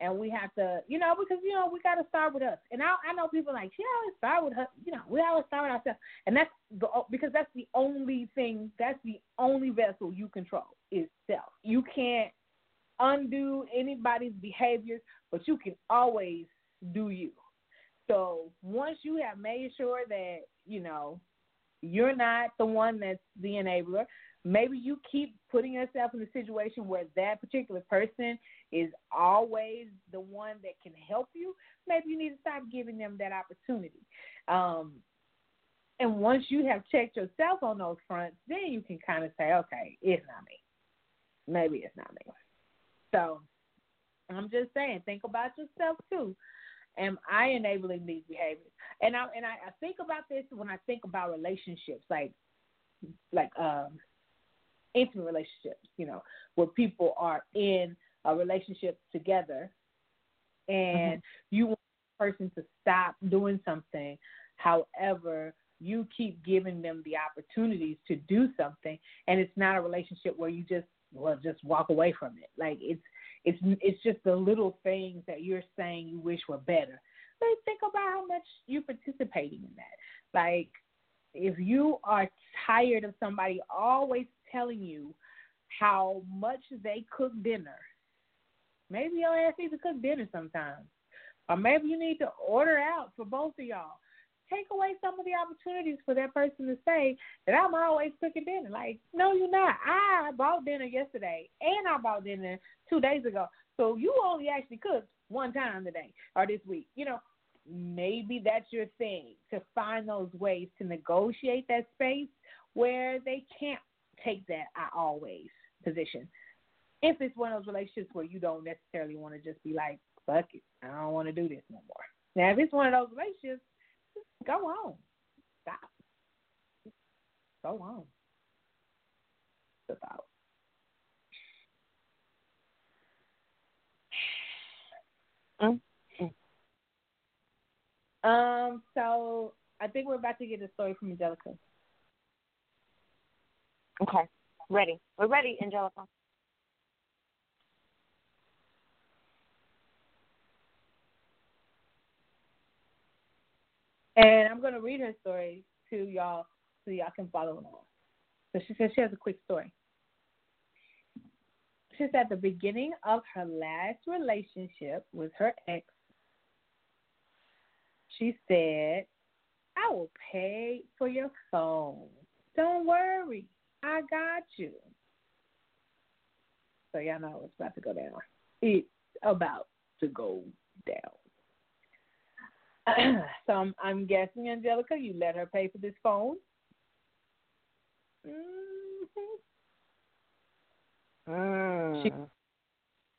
and we have to, you know, because you know we got to start with us. And I, I know people like she always start with her, you know, we always start with ourselves, and that's the because that's the only thing, that's the only vessel you control is self. You can't undo anybody's behaviors, but you can always do you. So once you have made sure that, you know, you're not the one that's the enabler, maybe you keep putting yourself in a situation where that particular person is always the one that can help you. Maybe you need to stop giving them that opportunity. Um, and once you have checked yourself on those fronts, then you can kind of say, okay, it's not me. Maybe it's not me. So I'm just saying, think about yourself too. Am I enabling these behaviors? And I and I, I think about this when I think about relationships, like like um intimate relationships, you know, where people are in a relationship together and mm-hmm. you want the person to stop doing something. However, you keep giving them the opportunities to do something and it's not a relationship where you just well just walk away from it. Like it's it's it's just the little things that you're saying you wish were better. But think about how much you're participating in that. Like if you are tired of somebody always telling you how much they cook dinner, maybe your ass needs to cook dinner sometimes. Or maybe you need to order out for both of y'all. Take away some of the opportunities for that person to say that I'm always cooking dinner. Like, no, you're not. I bought dinner yesterday and I bought dinner two days ago. So you only actually cooked one time today or this week. You know, maybe that's your thing to find those ways to negotiate that space where they can't take that I always position. If it's one of those relationships where you don't necessarily want to just be like, fuck it, I don't want to do this no more. Now, if it's one of those relationships, go on. Stop. Go on. About. Mm. Um, so I think we're about to get a story from Angelica. Okay. Ready. We're ready, Angelica. And I'm going to read her story to y'all so y'all can follow along. So she says she has a quick story. She said at the beginning of her last relationship with her ex, she said, I will pay for your phone. Don't worry. I got you. So y'all know it's about to go down. It's about to go down. so I'm, I'm guessing, Angelica, you let her pay for this phone. Mm-hmm. Mm. She,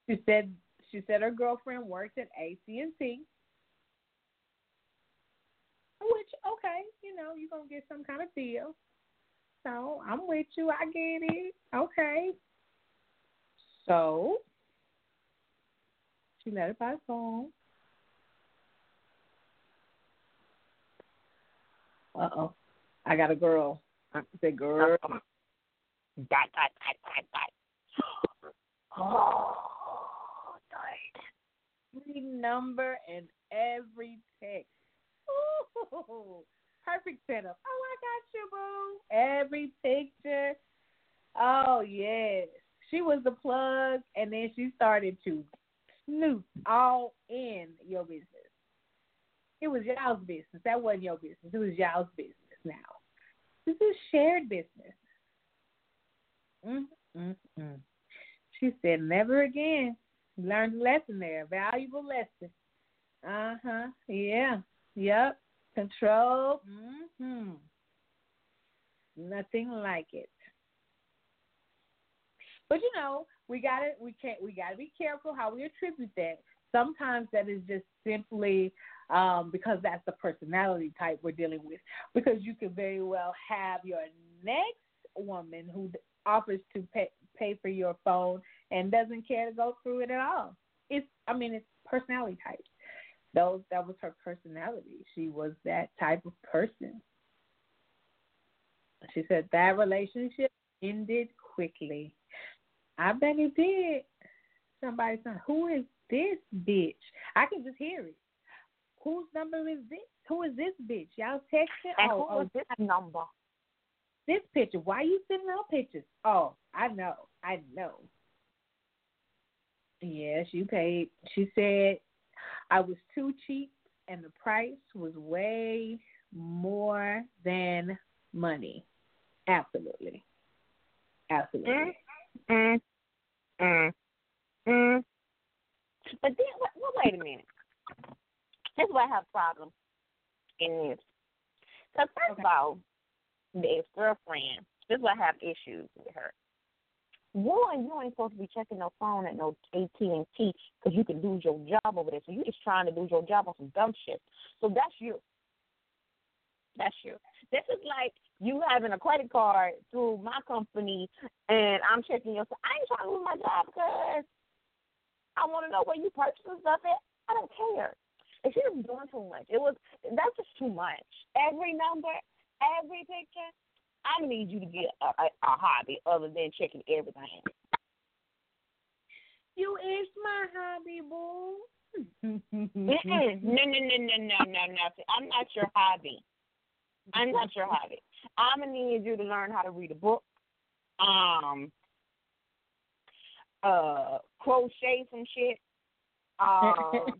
she said she said her girlfriend worked at AT and T. Which okay, you know you're gonna get some kind of deal. So I'm with you. I get it. Okay. So she let it by phone. Uh oh. I got a girl. I said girl. Dot, dot, dot, dot, dot. Oh, died. Every number and every text. Ooh, perfect setup. Oh, I got you, boo. Every picture. Oh yes. She was the plug and then she started to snoop all in your business. It was y'all's business. That wasn't your business. It was y'all's business now. This is shared business. Mm, mm, mm. She said, never again. Learned a lesson there, valuable lesson. Uh huh. Yeah. Yep. Control. Mm-hmm. Nothing like it. But you know, we got to we can't we got to be careful how we attribute that. Sometimes that is just simply um, because that's the personality type we're dealing with. Because you could very well have your next woman who offers to pay, pay for your phone and doesn't care to go through it at all. It's I mean it's personality type. Those that was her personality. She was that type of person. She said that relationship ended quickly. I bet it did. Somebody said, Who is this bitch? I can just hear it. Whose number is this? Who is this bitch? Y'all texting? And oh, who oh, was this number? this picture. Why are you sending out pictures? Oh, I know. I know. Yes, you paid. She said I was too cheap and the price was way more than money. Absolutely. Absolutely. Mm, mm, mm. But then, what, well, wait a minute. This is where I have a problem in this. Because, first Okay. of all, the ex girlfriend, this is why I have issues with her. One, you ain't supposed to be checking no phone at no AT and T because you can lose your job over there. So you're just trying to lose your job on some dumb shit. So that's you. That's you. This is like you having a credit card through my company, and I'm checking your. I ain't trying to lose my job because I want to know where you purchasing stuff at. I don't care. And she was doing too much. It was that's just too much. Every number, every picture. I need you to get a, a, a hobby other than checking everything. You is my hobby, boo. No, no, no, no, no, no, no. I'm not your hobby. I'm not your hobby. I'm gonna need you to learn how to read a book. Um, uh, crochet some shit. Um,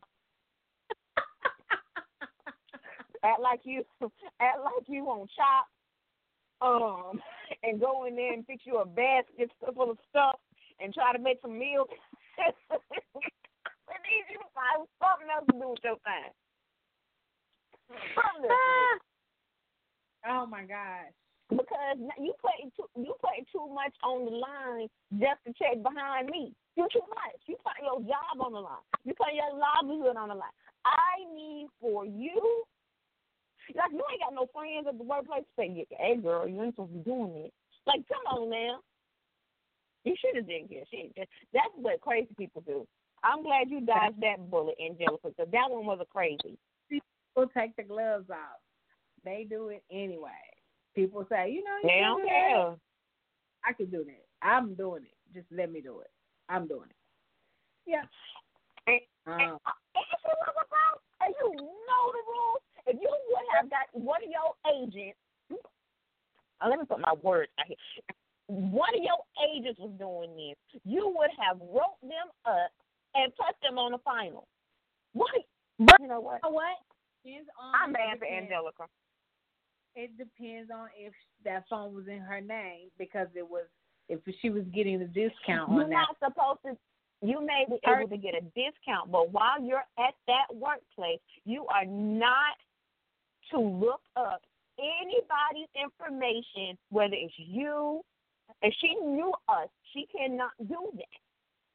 act like you, act like you on shop. Um, and go in there and fix you a basket full of stuff and try to make some meals. I need you to find something else to do with your time. Something else oh my gosh. because you put too, you put too much on the line just to check behind me. You too much. You put your job on the line. You put your livelihood on the line. I need for you. Like you ain't got no friends at the workplace to say, "Hey, girl, you ain't supposed to be doing this." Like, come on now. You should have did this. Shit. That's what crazy people do. I'm glad you dodged that bullet, Angelica, because that one was a crazy. People take the gloves off. They do it anyway. People say, you know, you They don't do care. I can do that. I'm doing it. Just let me do it. I'm doing it. Yeah. And, Um, and if you look about and you know the rules, if you would have got one of your agents, uh, let me put my words out here. One of your agents was doing this. You would have wrote them up and put them on the final. What? You know what? you know what? Depends on I'm mad for. Angelica. it depends on if that phone was in her name because it was if she was getting the discount You're on not that. supposed to. You may be able to get a discount, but while you're at that workplace, you are not to look up anybody's information, whether it's you. If she knew us, she cannot do that.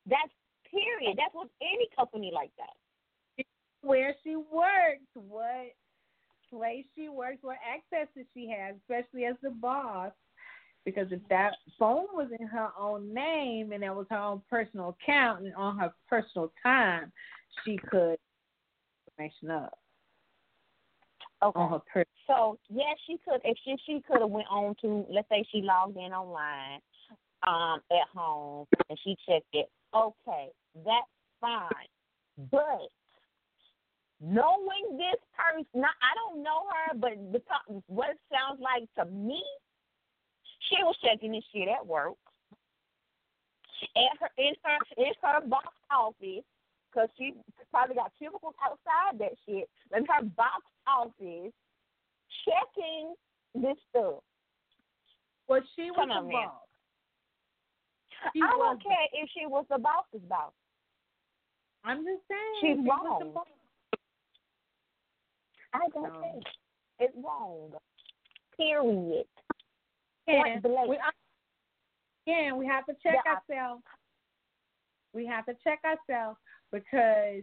That's period. That's with any company like that. Where she works, what place she works, what access that she has, especially as the boss. Because if that phone was in her own name and that was her own personal account and on her personal time, she could information up Okay. on her personal. So yes, she could. If she she could have went on to, let's say she logged in online, um, at home and she checked it. Okay, that's fine. But knowing this person, not I don't know her, but the what it sounds like to me, she was checking this shit at work, at her in her in her box office, because she probably got cubicles outside that shit. In her box office, checking this stuff. Well, she was Come the on, man. boss. She I don't care if she was the boss's boss. I'm just saying. She's she was the wrong. I don't No. care. It's wrong. Period. Yeah, blank. we, again, we have to check Yeah. ourselves. We have to check ourselves because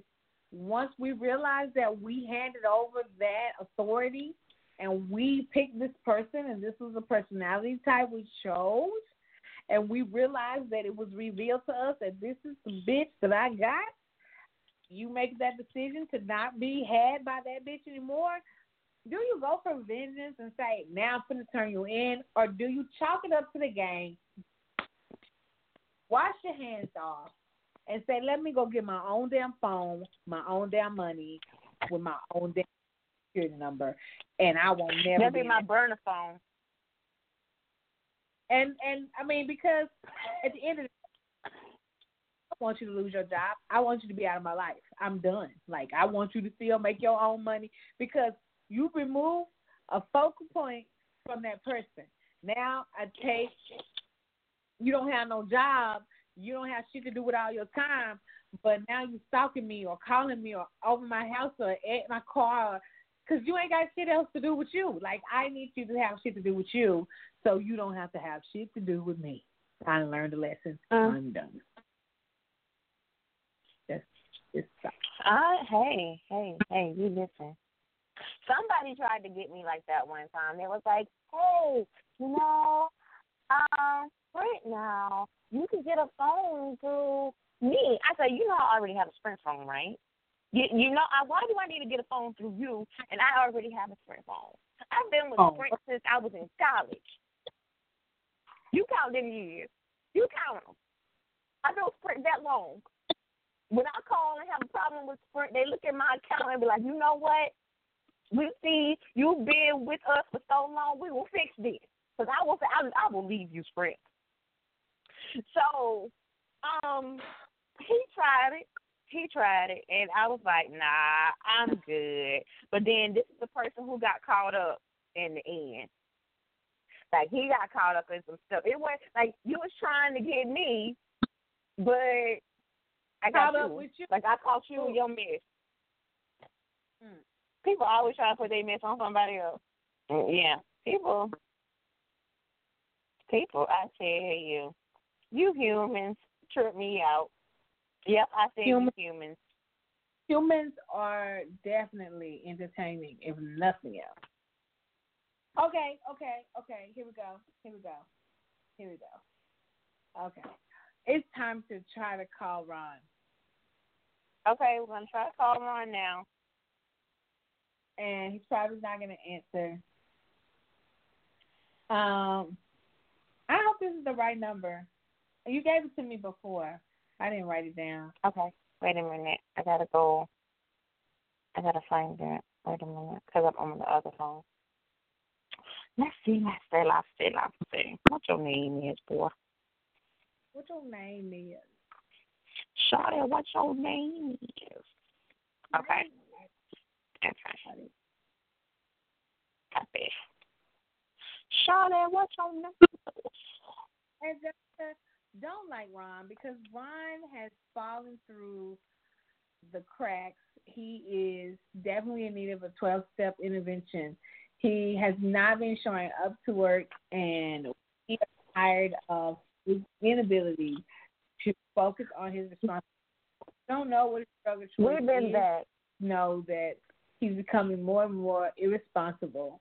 once we realize that we handed over that authority and we picked this person and this was a personality type we chose, and we realized that it was revealed to us that this is the bitch that I got, you make that decision to not be had by that bitch anymore, do you go for vengeance and say, now I'm going to turn you in, or do you chalk it up to the game, wash your hands off, and say, let me go get my own damn phone, my own damn money, with my own damn security number, and I won't never That'll be be my burner phone. and and I mean because at the end of the day, I want you to lose your job. I want you to be out of my life. I'm done. Like I want you to still make your own money because you remove a focal point from that person. Now I take you don't have no job, you don't have shit to do with all your time, but now you're stalking me or calling me or over my house or at my car because you ain't got shit else to do with you. Like I need you to have shit to do with you, so you don't have to have shit to do with me. I learned a lesson. Mm. I'm done. That's it's Uh, hey, hey, hey, you listen. Somebody tried to get me like that one time. They was like, hey, you know, um, Sprint now, you can get a phone through me. I said, you know, I already have a Sprint phone, right? You, you know, I, why do I need to get a phone through you? And I already have a Sprint phone. I've been with Oh. Sprint since I was in college. You count them years. You count them. Been with Sprint that long. When I call and have a problem with Sprint, they look at my account and be like, you know what? We see you've been with us for so long. We will fix this. Because I will, I, I will leave you, Sprint. So, um, he tried it. He tried it, and I was like, "Nah, I'm good." But then this is the person who got caught up in the end. Like he got caught up in some stuff. It was like you was trying to get me, but I got Caught you. up with you? Like I caught you in your mess. Hmm. People always try to put their mess on somebody else. Mm, Yeah, people. People, I tell you, you humans trip me out. Yep, I said Human- you humans. humans are definitely entertaining, if nothing else. Okay, okay, okay. Here we go. Here we go. Here we go. Okay. It's time to try to call Ron. Okay, we're gonna try to call Ron now. and he's probably not going to answer. Um, I hope this is the right number. You gave it to me before. I didn't write it down. Okay, wait a minute. I gotta go. I gotta find it. Wait a minute, cause I'm on the other phone. Let's see, let's see, let's see, let's see. What your name is, boy? What your name is? Shawty, what your name is? Okay. Okay. Copy. Shauna, what's your name? And Jessica, don't like Ron because Ron has fallen through the cracks. He is definitely in need of a 12 step intervention. He has not been showing up to work and he is tired of his inability to focus on his responsibilities. Don't know what his struggle We've been is. back. Know that he's becoming more and more irresponsible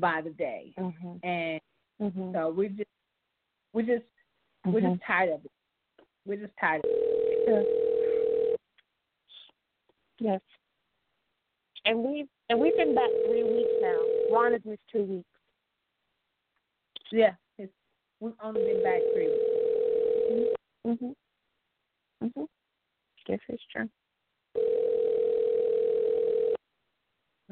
by the day, Mm-hmm. and Mm-hmm. so we just we just we're Mhm. just tired of it. We're just tired of it. Yes. And we've and we've been back three weeks now. Ron has missed two weeks. Yeah, it's, we've only been back three weeks. Mhm. Mhm. This is true.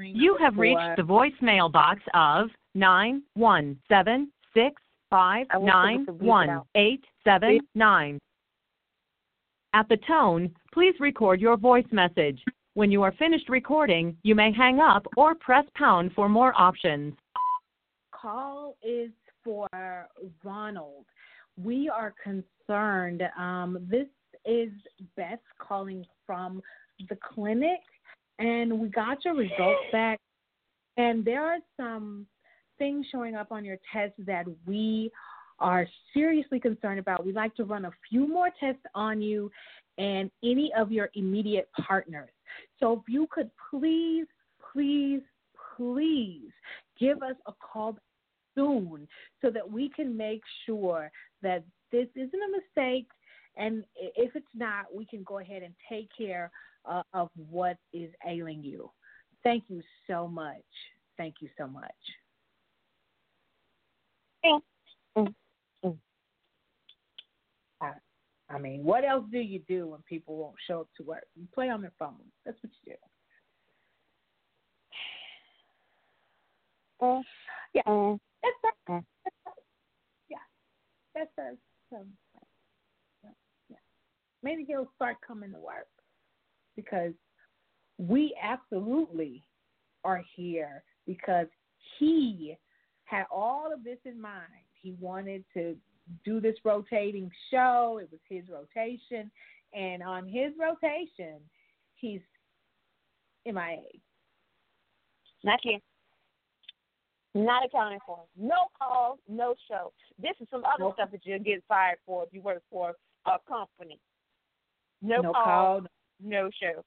You have reached the voicemail box of nine one seven six five I wish nine we could bleep it one out. eight seven nine. At the tone, please record your voice message. When you are finished recording, you may hang up or press pound for more options. Call is for Ronald. We are concerned. Um, this is Beth calling from the clinic, and we got your results back. And there are some things showing up on your test that we are seriously concerned about. We'd like to run a few more tests on you and any of your immediate partners. So if you could please, please, please give us a call soon so that we can make sure that this isn't a mistake. And if it's not, we can go ahead and take care uh, of what is ailing you. Thank you so much. Thank you so much. I, I mean, what else do you do when people won't show up to work? You play on their phone. That's what you do. Yeah. That's right. Yeah, that's. Um, yeah, yeah. Maybe he'll start coming to work because we absolutely are here because he had all of this in mind. He wanted to do this rotating show. It was his rotation, and on his rotation, he's MIA. Not here. Not accounted for. No calls, no show. This is some other stuff that you'll get fired for if you work for a company. No, no calls, call. No show.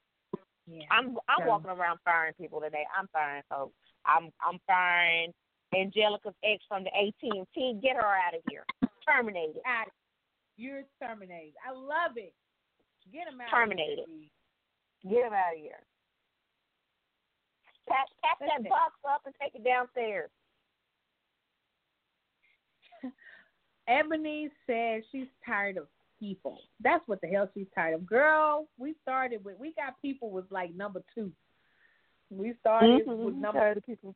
Yeah. I'm I'm So- walking around firing people today. I'm firing folks. I'm I'm firing Angelica's ex from the AT&T. Get her out of here. Terminated. out. You're terminated. I love it. Get him out. Terminated. Of here, Get him out of here. Pack pack that box up and take it downstairs. Ebony says she's tired of people. That's what the hell she's tired of. Girl, we started with we got people with like number two. We started Mhm. with number Tired of people.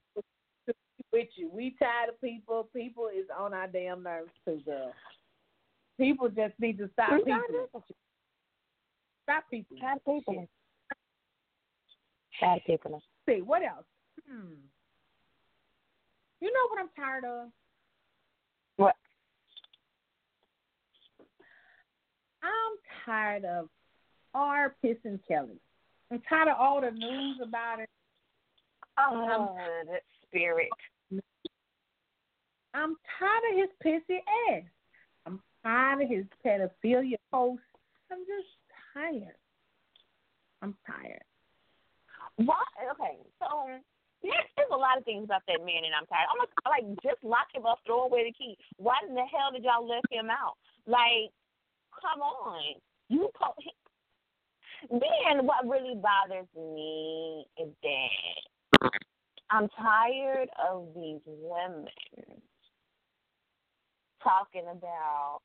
with you. We tired of people. People is on our damn nerves too, girl. People just need to stop people. Stop people. Tired of people. Tired of people. see, what else? Hmm. You know what I'm tired of? What? I'm tired of R. Pisson Kelly. I'm tired of all the news about it. Oh, uh, that spirit. I'm tired of his pissy ass. I'm tired of his pedophilia posts. I'm just tired. I'm tired. Why? Okay, so um, there's, there's a lot of things about that man, and I'm tired. I'm like just lock him up, throw away the key. Why in the hell did y'all let him out? Like, come on, you. Po- then what really bothers me is that I'm tired of these women talking about,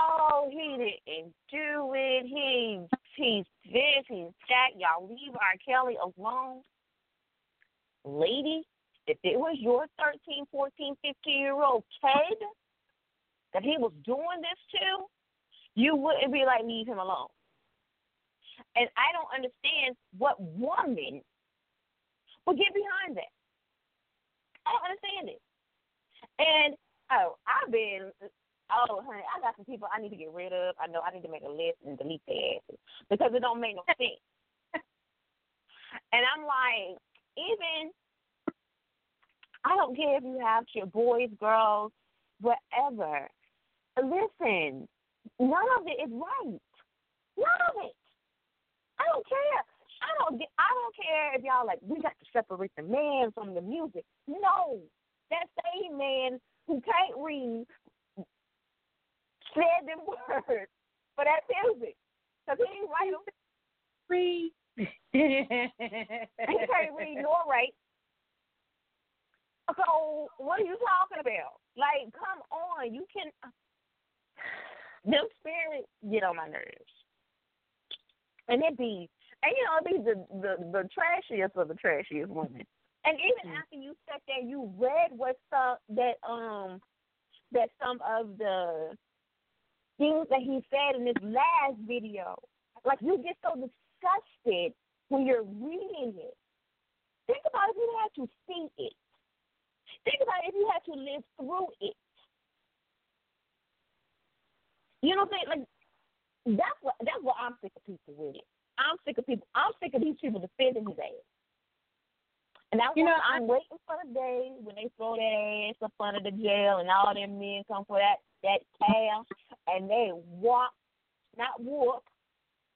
oh, he didn't do it. He he's this, he's that. Y'all leave R. Kelly alone. Lady, if it was your 13, 14, 15 year old kid that he was doing this to, you wouldn't be like, leave him alone. And I don't understand what woman would get behind that. I don't understand it. And Oh, I've been. Oh, honey, I got some people I need to get rid of. I know I need to make a list and delete their asses because it don't make no sense. and I'm like, even I don't care if you have your boys, girls, whatever. Listen, none of it is right. None of it. I don't care. I don't. get- I don't care if y'all like. We got to separate the man from the music. No, that same man who can't read said them words for that music because he ain't write them. Read. He can't read nor write. So what are you talking about? Like, come on, you can. Them spirits get on my nerves, and it be, and you know, it be the the the trashiest of the trashiest women. And even after you sat there, you read what some that um that some of the things that he said in this last video. Like you get so disgusted when you're reading it. Think about if you had to see it. Think about if you had to live through it. You know what I'm saying? Like that's what that's what I'm sick of people with it. I'm sick of people. I'm sick of these people defending his ass. And that's You know, I'm waiting for the day when they throw that ass up under the jail and all them men come for that that cash and they walk, not walk,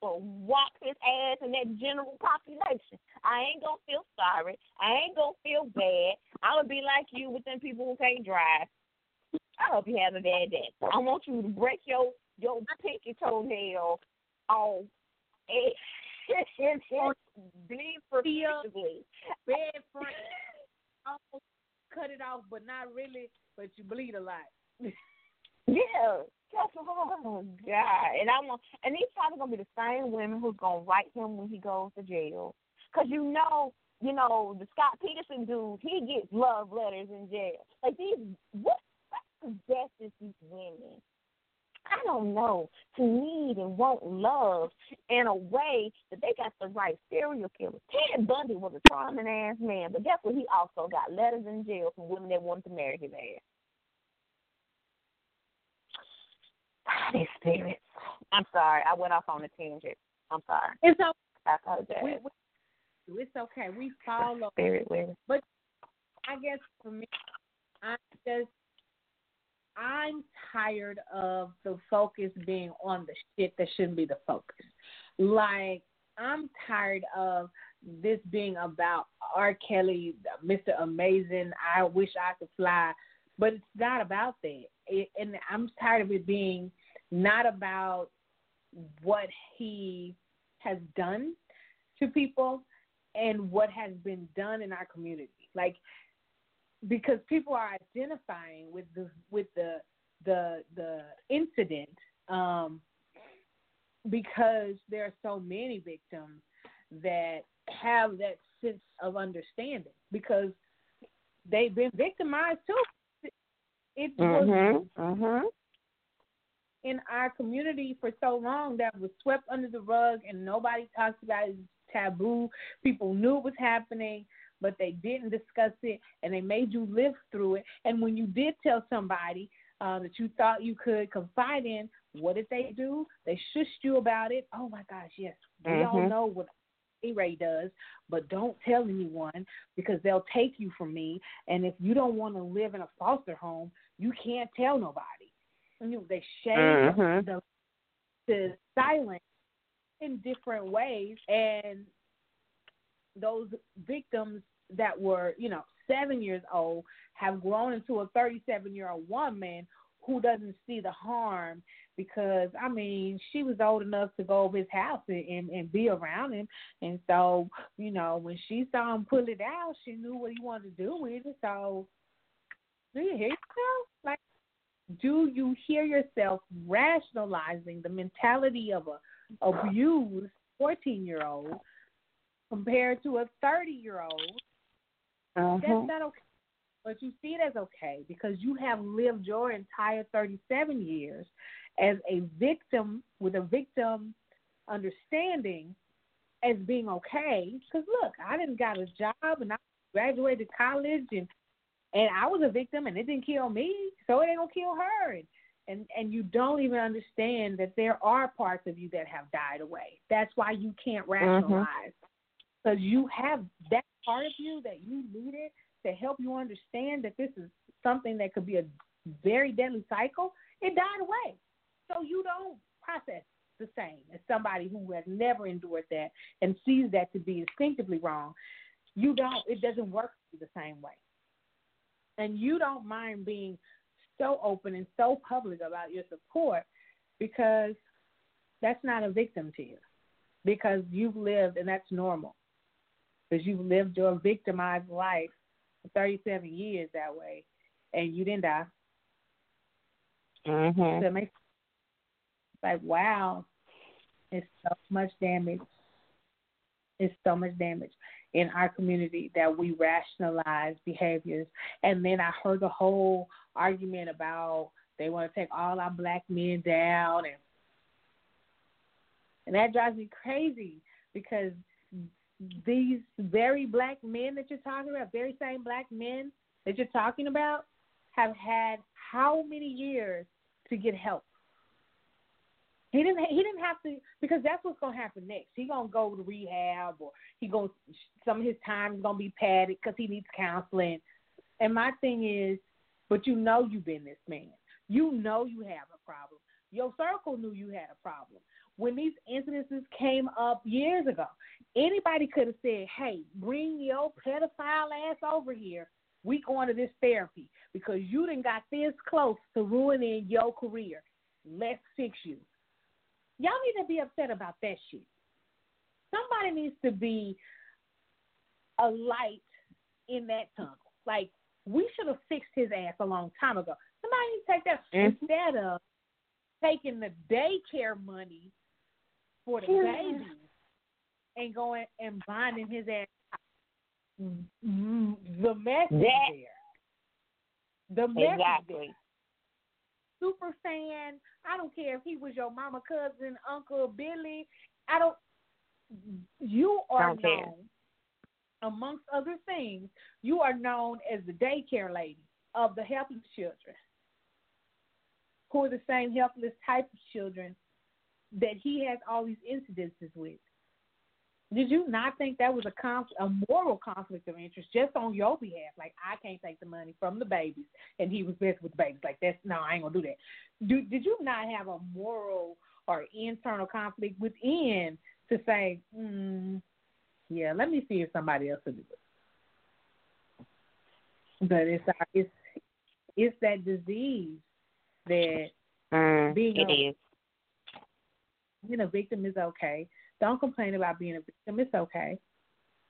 but walk his ass in that general population. I ain't gonna feel sorry. I ain't gonna feel bad. I'm gonna be like you with them people who can't drive. I hope you have a bad day. I want you to break your your pinky toenail off and, and, and bleed profusely. Bed front. Oh, Almost cut it off, but not really. But you bleed a lot. Yeah. That's oh God. And I'm and these probably gonna be the same women who's gonna write him when he goes to jail. Cause you know, you know, the Scott Peterson dude, he gets love letters in jail. Like these what possesses these women? I don't know, to need and want love in a way that they got the right serial killer. Ted Bundy was a charming ass man, but guess what? He also got letters in jail from women that wanted to marry his ass. These spirits. I'm sorry. I went off on a tangent. I'm sorry. It's okay. I apologize. We, we, it's okay. We follow. Spirit women. But I guess for me, I just I'm tired of the focus being on the shit that shouldn't be the focus. Like I'm tired of this being about R. Kelly, Mr. Amazing. I wish I could fly, but it's not about that. It, and I'm tired of it being not about what he has done to people and what has been done in our community. Like because people are identifying with the with the the the incident um, because there are so many victims that have that sense of understanding because they've been victimized too. It was Mhm. Mhm. in our community for so long that was swept under the rug and nobody talks about it. It's taboo. People knew it was happening, but they didn't discuss it and they made you live through it. And when you did tell somebody uh, that you thought you could confide in, what did they do? They shushed you about it. Oh my gosh, yes. We all Mhm. know what A-Ray does, but don't tell anyone because they'll take you from me. And if you don't want to live in a foster home, you can't tell nobody. You know, they shade Mhm. the the silence in different ways and those victims that were, you know, seven years old have grown into a 37 year old woman who doesn't see the harm because, I mean, she was old enough to go over his house and, and, and be around him. And so, you know, when she saw him pull it out, she knew what he wanted to do with it. So, do you hear yourself? Like, do you hear yourself rationalizing the mentality of a abused 14 year old compared to a 30 year old that's Mhm. not okay. But you see it as okay because you have lived your entire 37 years as a victim with a victim understanding as being okay. Because look, I didn't got a job and I graduated college and and I was a victim, and it didn't kill me, so it ain't gonna kill her. And and and you don't even understand that there are parts of you that have died away. That's why you can't rationalize because you have that part of you that you needed to help you understand that this is something that could be a very deadly cycle. It died away, so you don't process the same as somebody who has never endured that and sees that to be instinctively wrong. You don't. It doesn't work the same way, and you don't mind being so open and so public about your support because that's not a victim to you because you've lived and that's normal because you've lived your victimized life for 37 years that way and you didn't die. Mhm. So it makes like wow, it's so much damage. It's so much damage in our community that we rationalize behaviors. And then I heard the whole argument about they want to take all our black men down and and that drives me crazy because these very black men that you're talking about, very same black men that you're talking about, have had how many years to get help? He didn't. He didn't have to because that's what's gonna happen next. He gonna go to rehab or he gonna some of his time is gonna be padded because he needs counseling. And my thing is, but you know you've been this man. You know you have a problem. Your circle knew you had a problem when these incidences came up years ago. Anybody could have said, "Hey, bring your pedophile ass over here. We going to this therapy because you didn't got this close to ruining your career. Let's fix you." Y'all need to be upset about that shit. Somebody needs to be a light in that tunnel. Like we should have fixed his ass a long time ago. Somebody needs to take that Mhm. instead of taking the daycare money for the baby and going and binding his ass. Mm, The message That- there. The message there Exactly. super fan. I don't care if he was your mama, cousin, uncle, Billy. I don't. You are Don't care. known, amongst other things, you are known as the daycare lady of the helpless children, who are the same helpless type of children that he has all these incidences with. Did you not think that was a conf- a moral conflict of interest just on your behalf? Like I can't take the money from the babies, and he was best with the babies. Like that's no, I ain't gonna do that. Do, did you not have a moral or internal conflict within to say, mm, yeah, let me see if somebody else will do it? But it's our- it's it's that disease that Mm, Being it a- is. being a victim is okay. Don't complain about being a victim. It's okay.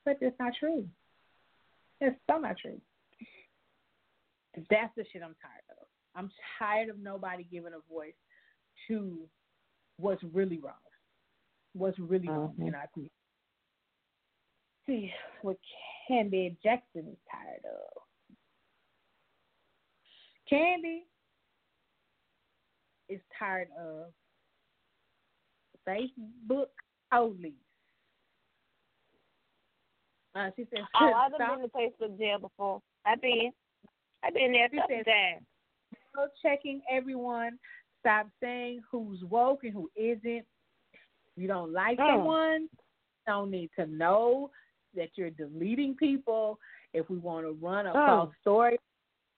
But that's not true. It's so not true. That's the shit I'm tired of. I'm tired of nobody giving a voice to what's really wrong. What's really wrong mm-hmm. in our community. See what Candy Jackson is tired of. Candy is tired of Facebook police. Uh, she said, Oh, I've been to Facebook jail before. I've been. I've been there a She couple said- times. Stop checking everyone. Stop saying who's woke and who isn't. You don't like Mm. someone, don't need to know that you're deleting people. If we want to run a Mm. false story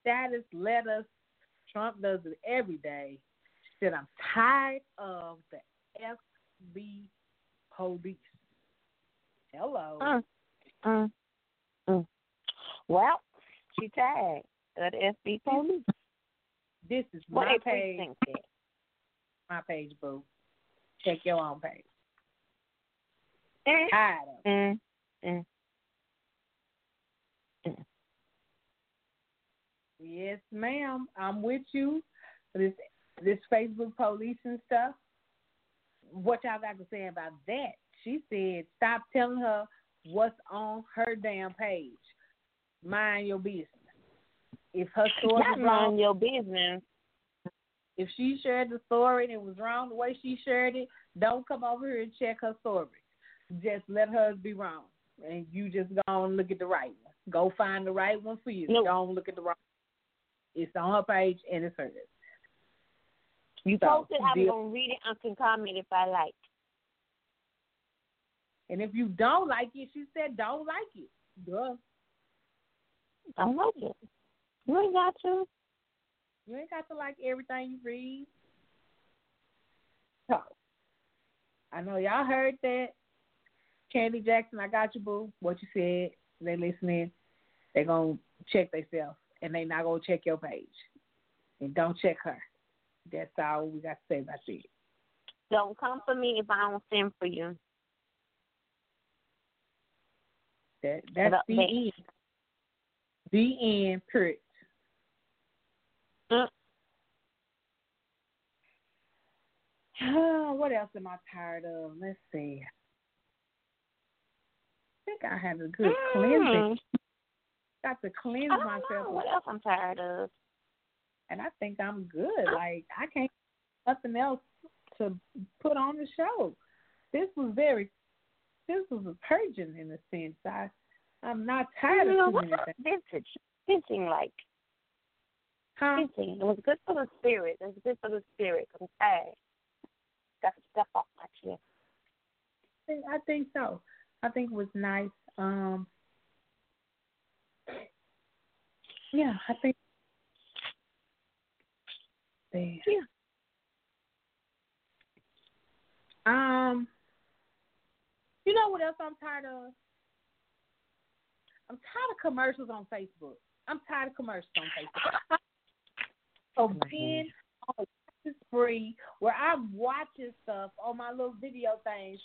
status, let us. Trump does it every day. She said, I'm tired of the FB police. Hello. Mm. Mm. Mm. Well, she tagged at the FB police. This is my a page. My page, boo. Check your own page. Mm. Of it. Mm. Mm. Yes, ma'am. I'm with you. This this Facebook police and stuff. What y'all got to say about that? She said, stop telling her what's on her damn page. Mind your business. If her story Not is wrong, mind your business. if she shared the story and it was wrong the way she shared it, don't come over here and check her story. Just let hers be wrong, and you just go and look at the right one. Go find the right one for you. No. Don't look at the wrong. It's on her page and it's hers. You So, posted, I'm gonna read it and can comment if I like. And if you don't like it, she said don't like it. Duh. I like it. You ain't got to. You ain't got to like everything you read. So, I know y'all heard that. Candy Jackson, I got you, boo. What you said. They listening. They gonna check themselves, and they not gonna check your page. And don't check her. That's all we got to say about it. Don't come for me if I don't send for you. That that's About the end. The end. Period. Mm. what else am I tired of? Let's see. I think I have a good cleansing. Mm. Got to cleanse myself, know what else I'm tired of. And I think I'm good. Like I can't nothing else to put on the show. This was very, this was a purging in a sense. I, I'm not tired you know of what? many. Vintage, vintage, like Huh? It was good for the spirit. It was good for the spirit. I'm tired. Got to step off my chest. I think, I think so. I think it was nice. Um, yeah, I think. There. Yeah. Um, you know what else I'm tired of? I'm tired of commercials on Facebook. I'm tired of commercials on Facebook. So being on a spree where I'm watching stuff on my little video things,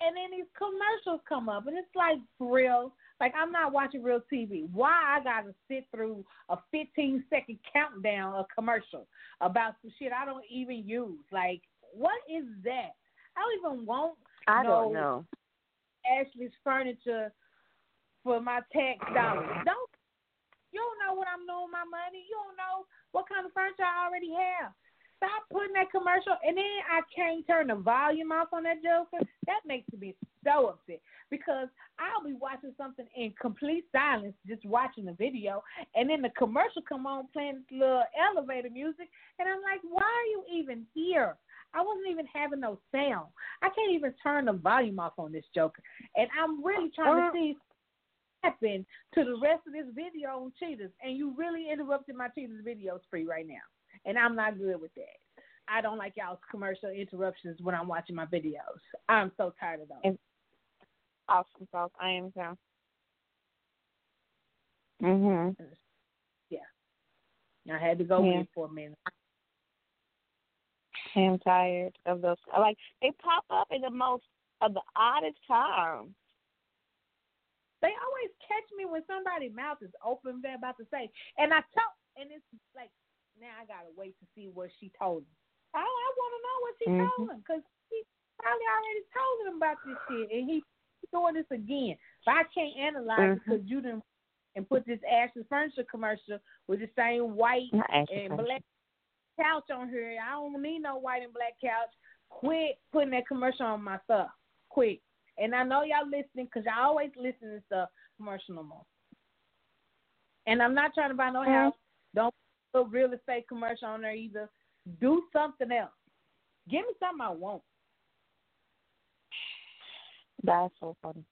and then these commercials come up, and it's like for real. Like I'm not watching real TV. Why I gotta sit through a 15 second countdown of commercial about some shit I don't even use? Like what is that? I don't even want I no don't know. Ashley's furniture for my tax dollars. Don't you don't know what I'm doing with my money. You don't know what kind of furniture I already have. Stop putting that commercial and then I can't turn the volume off on that joker. That makes me so upset because I'll be watching something in complete silence, just watching the video, and then the commercial come on playing this little elevator music, and I'm like, why are you even here? I wasn't even having no sound. I can't even turn the volume off on this joker, and I'm really trying to see what happen to the rest of this video on Cheetahs, and you really interrupted my Cheetahs video spree right now, and I'm not good with that. I don't like y'all's commercial interruptions when I'm watching my videos. I'm so tired of those. Awesome sauce. I am too. Mhm. Yeah. I had to go Yeah. it for a minute. I'm tired of those. Like they pop up in the most of the oddest times. They always catch me when somebody's mouth is open. They're about to say, and I tell, and it's like now I gotta wait to see what she told him. I, I want to know what she Mhm. told him because he probably already told him about this shit, and he he's doing this again. But I can't analyze it Mhm. because you didn't and put this Ashley Furniture commercial with the same white and Furniture. black couch on here. I don't need no white and black couch. Quit putting that commercial on my stuff. Quit. And I know y'all listening because y'all always listen to stuff commercial no more. And I'm not trying to buy no Mhm. house. Don't put real estate commercial on there either. Do something else. Give me something I want. That's so funny.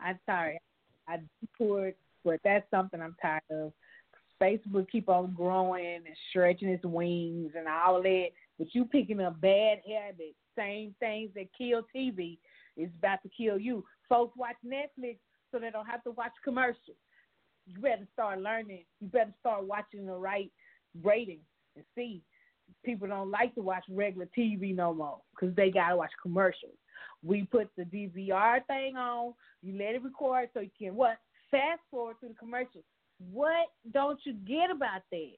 I'm sorry. I poured, but that's something I'm tired of. Facebook keep on growing and stretching its wings and all that, but you picking up bad habits, same things that kill TV is about to kill you. Folks watch Netflix so they don't have to watch commercials. You better start learning. You better start watching the right ratings and see. People don't like to watch regular TV no more because they gotta watch commercials. We put the DVR thing on. You let it record so you can what? Fast forward through the commercials. What don't you get about that?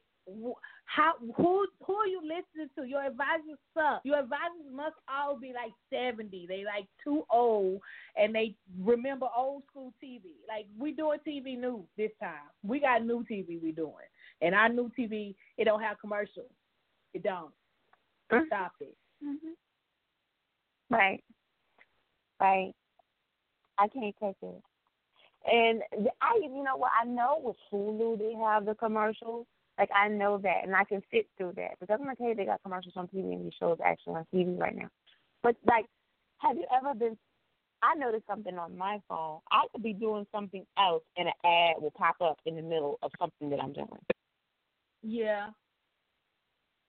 How who who are you listening to? Your advisors suck. Your advisors must all be like seventy. They like too old, and they remember old school TV. Like we doing TV new this time. We got new TV we doing, and our new TV it don't have commercials. It don't. Mhm. Stop it. Mhm. Right. Right. I can't take it. And I, you know what? I know with Hulu they have the commercials. Like I know that, and I can sit through that because I'm gonna tell you they got commercials on TV and these shows actually on TV right now. But like, have you ever been? I noticed something on my phone. I could be doing something else, and an ad will pop up in the middle of something that I'm doing. Yeah.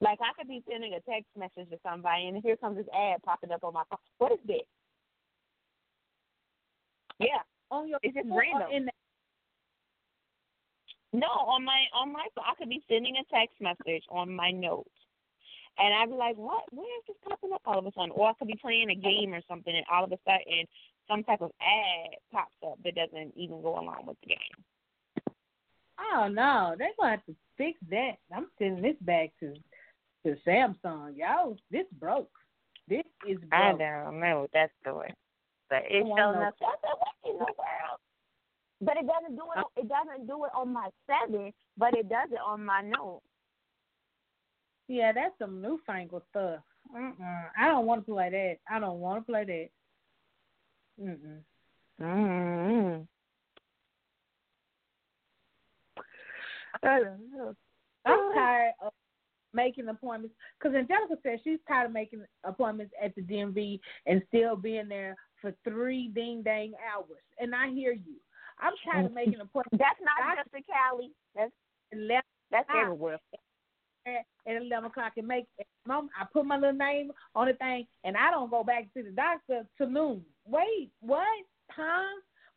Like I could be sending a text message to somebody, and here comes this ad popping up on my phone. What is this? Yeah, On your It's just random. In the, No, on my on my phone, I could be sending a text message on my notes, and I'd be like, "What? Where is this popping up all of a sudden?" Or I could be playing a game or something, and all of a sudden, some type of ad pops up that doesn't even go along with the game. Oh don't. They're gonna have to fix that. I'm sending this back to to Samsung. Y'all, this broke. This is broke. I don't know what that's doing, but it's Come on, oh, showing up. I said, "What in the world?" But it doesn't do it. It doesn't do it on my seven, but it does it on my note. Yeah, that's some newfangled stuff. Mm-mm. I don't want to play that. I don't want to play that. Mm-mm. Mm-hmm. I'm tired of making appointments because Angelica said she's tired of making appointments at the DMV and still being there for three ding dang hours. And I hear you. I'm trying to make an appointment. That's not just in Cali. That's at eleven that's everywhere. at eleven o'clock and make mom. I put my little name on the thing and I don't go back to the doctor till noon. Wait, what? Huh?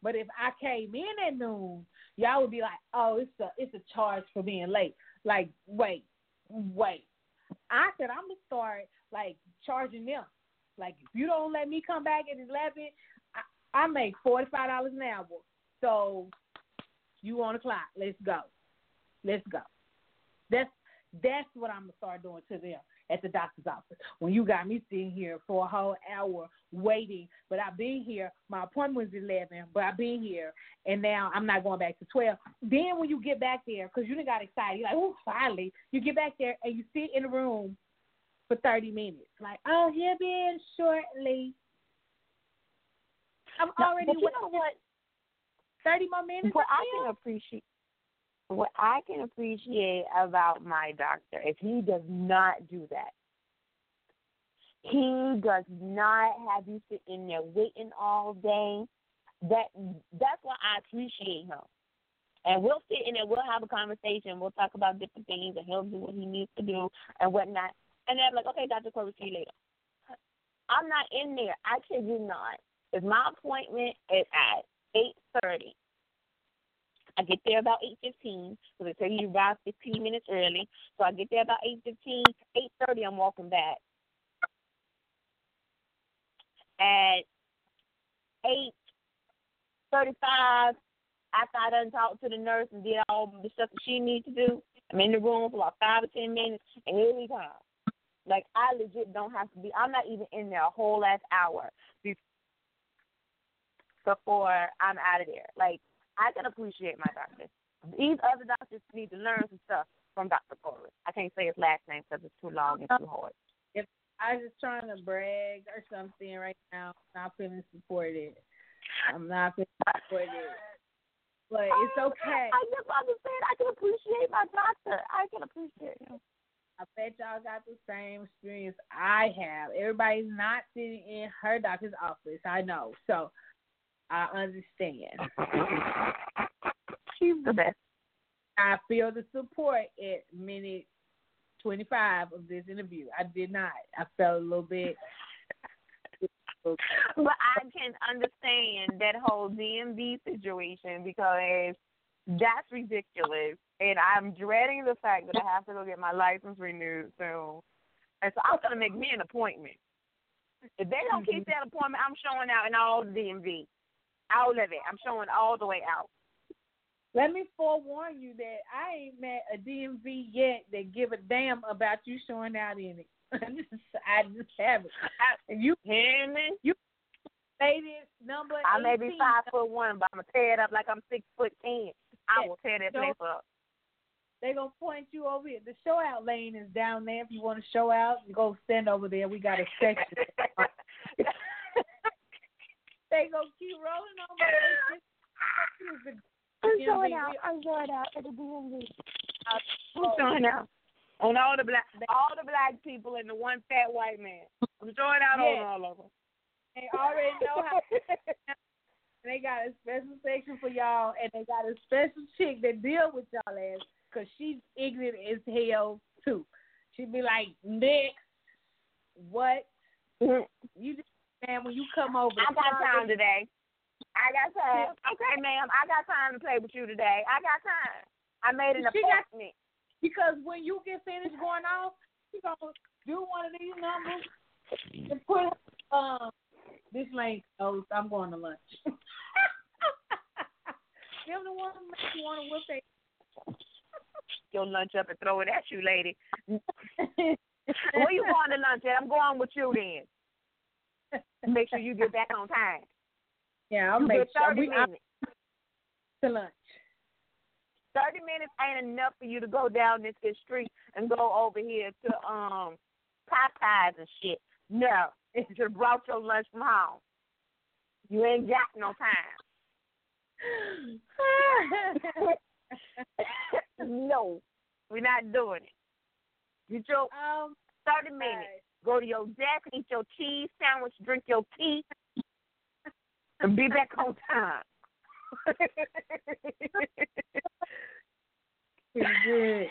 But if I came in at noon, y'all would be like, "Oh, it's a it's a charge for being late." Like, wait, wait. I said I'm gonna start like charging them. Like, if you don't let me come back at eleven, I, I make forty five dollars an hour. So you on the clock? Let's go. Let's go. That's that's what I'm gonna start doing to them at the doctor's office. When you got me sitting here for a whole hour waiting, but I've been here. My appointment was eleven, but I've been here, and now I'm not going back to twelve. Then when you get back there, because you done got excited, you're like, oh, finally, you get back there and you sit in the room for thirty minutes, like, oh, he'll be in shortly. I'm already but you waiting know what? Thirty more minutes. What I can appreciate, what I can appreciate about my doctor is he does not do that. He does not have you sit in there waiting all day. That that's why I appreciate him. And we'll sit in there, we'll have a conversation, we'll talk about different things, and he'll do what he needs to do and whatnot. And then I'm like, okay, Dr. Corey, see you later. I'm not in there. I kid you not. If my appointment is at eight thirty, I get there about eight fifteen because they tell you arrive fifteen minutes early. So I get there about eight fifteen. Eight thirty, I'm walking back. At eight thirty-five, after I done talked to the nurse and did all the stuff that she needs to do, I'm in the room for like five or ten minutes, and here we come. Like I legit don't have to be. I'm not even in there a whole last hour before I'm out of there. Like I can appreciate my doctor. These other doctors need to learn some stuff from Dr. Corey. I can't say his last name because it's too long and too hard. If I'm just trying to brag or something right now. I'm not feeling supported. I'm not feeling supported. But it's okay. I just understand. I can appreciate my doctor. I can appreciate him. I bet y'all got the same experience I have. Everybody's not sitting in her doctor's office. I know. So I understand. She's the best. I feel the support at minute 25 of this interview. I did not. I felt a little bit. But I can understand that whole DMV situation because that's ridiculous. And I'm dreading the fact that I have to go get my license renewed soon. And so I'm going to make me an appointment. If they don't keep mm-hmm. that appointment, I'm showing out in all the DMV. All of it. I'm showing all the way out. Let me forewarn you that I ain't met a DMV yet that give a damn about you showing out in it. I just, haven't. You Hear me? ladies number I may be five foot one, but I'm to tear it up like I'm six foot ten. I will tear that So- place up. They gonna point you over here. The show out lane is down there. If you want to show out, you go stand over there. We got a section. they gonna keep rolling on my I'm showing out. I'm showing out at the DMV. Uh, I'm showing out on all the black, all the black people and the one fat white man. I'm showing out Yeah. on all of them. They already know how. they got a special section for y'all, and they got a special chick that deal with y'all ass because she's ignorant as hell too. She'd be like, next, what? Mm-hmm. You just man when you come over. I got time today. I got time. Okay, ma'am. I got time to play with you today. I got time. I made an She got- appointment. Because when you get finished going off, you gonna do one of these numbers and put um this lane Oh, I'm going to lunch. Them the ones that make you want to whip their Your lunch up and throw it at you, lady. Where you going to lunch at? I'm going with you then. Make sure you get back on time. Yeah, I'll you make sure we minutes. to lunch. Thirty minutes ain't enough for you to go down this street and go over here to um Popeyes and shit. No, you just brought your lunch from home. You ain't got no time. no, we're not doing it. Get your um, thirty minutes. Go to your desk, eat your cheese sandwich, drink your tea, and be back on time. Good.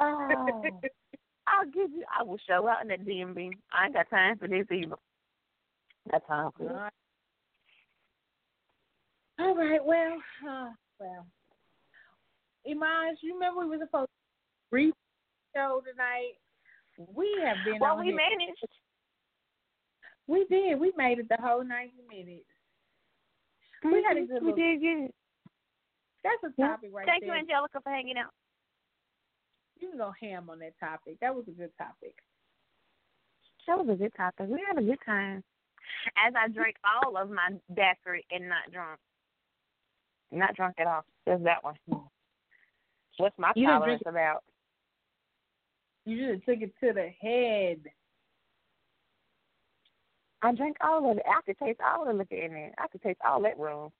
Oh. I'll give you. I will show out in that DMV. I ain't got time for this either. Got time for All this. right. All right, well, uh, well. Imaj, you remember we were supposed to brief show tonight? We have been Well, on we here. managed. We did. We made it the whole ninety minutes. We had a good We little. did good. That's a topic right Thank there. you, Angelica, for hanging out. You can go ham on that topic. That was a good topic. That was a good topic. We had a good time. As I drank all of my daiquiri and not drunk. Not drunk at all. Just that one. What's my You tolerance drink about? You just took it to the head. I drank all of it. I could taste all the liquor in there. I could taste all that rum.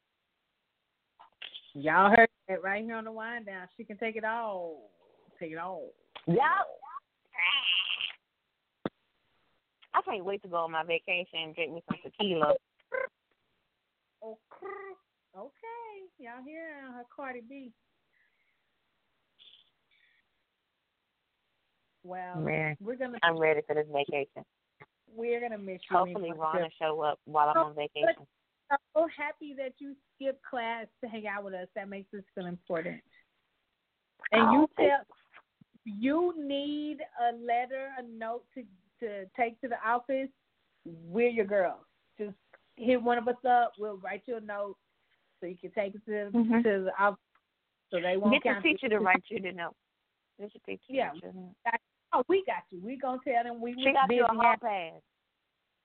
Y'all heard it right here on the Wine Down. She can take it all. Take it all. Yep. I can't wait to go on my vacation and drink me some tequila. Okay. Okay. Y'all hear her Cardi B. Well, Man, we're gonna I'm ready for this vacation. we're gonna miss you. Hopefully. Ron will show up while I'm on vacation. I'm so happy that you skipped class to hang out with us. That makes us feel important. And you Oh, thank tell you need a letter, a note to to take to the office. We're your girls. Just hit one of us up. We'll write you a note so you can take it to Mhm. to the office. So they won't Get the teacher to write you the note. Get the teacher. to Yeah. write you the note. Oh, we got you. We gonna tell them we She got you a hall pass.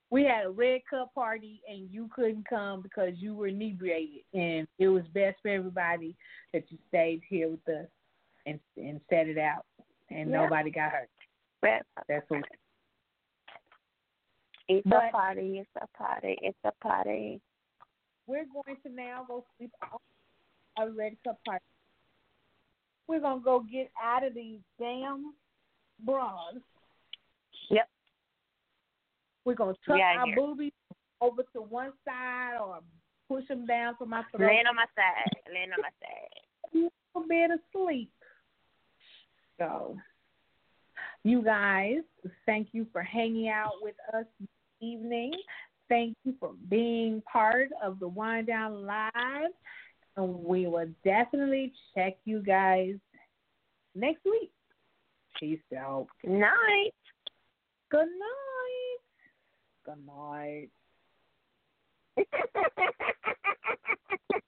we had a red cup party and you couldn't come because you were inebriated and it was best for everybody that you stayed here with us and and set it out and Yeah. nobody got hurt. But That's what it's But- a party. It's a party. It's a party. we're going to now go sleep off a red cup party. We're gonna go get out of these damn bras. Yep. We're gonna tuck outta our here. boobies over to one side or push them down from my throat. Laying on my side. Laying on my side. go to bed asleep. So, you guys, thank you for hanging out with us this evening. Thank you for being part of the Wine Down Live. And we will definitely check you guys next week. Peace out. Good night. Good night. Good night.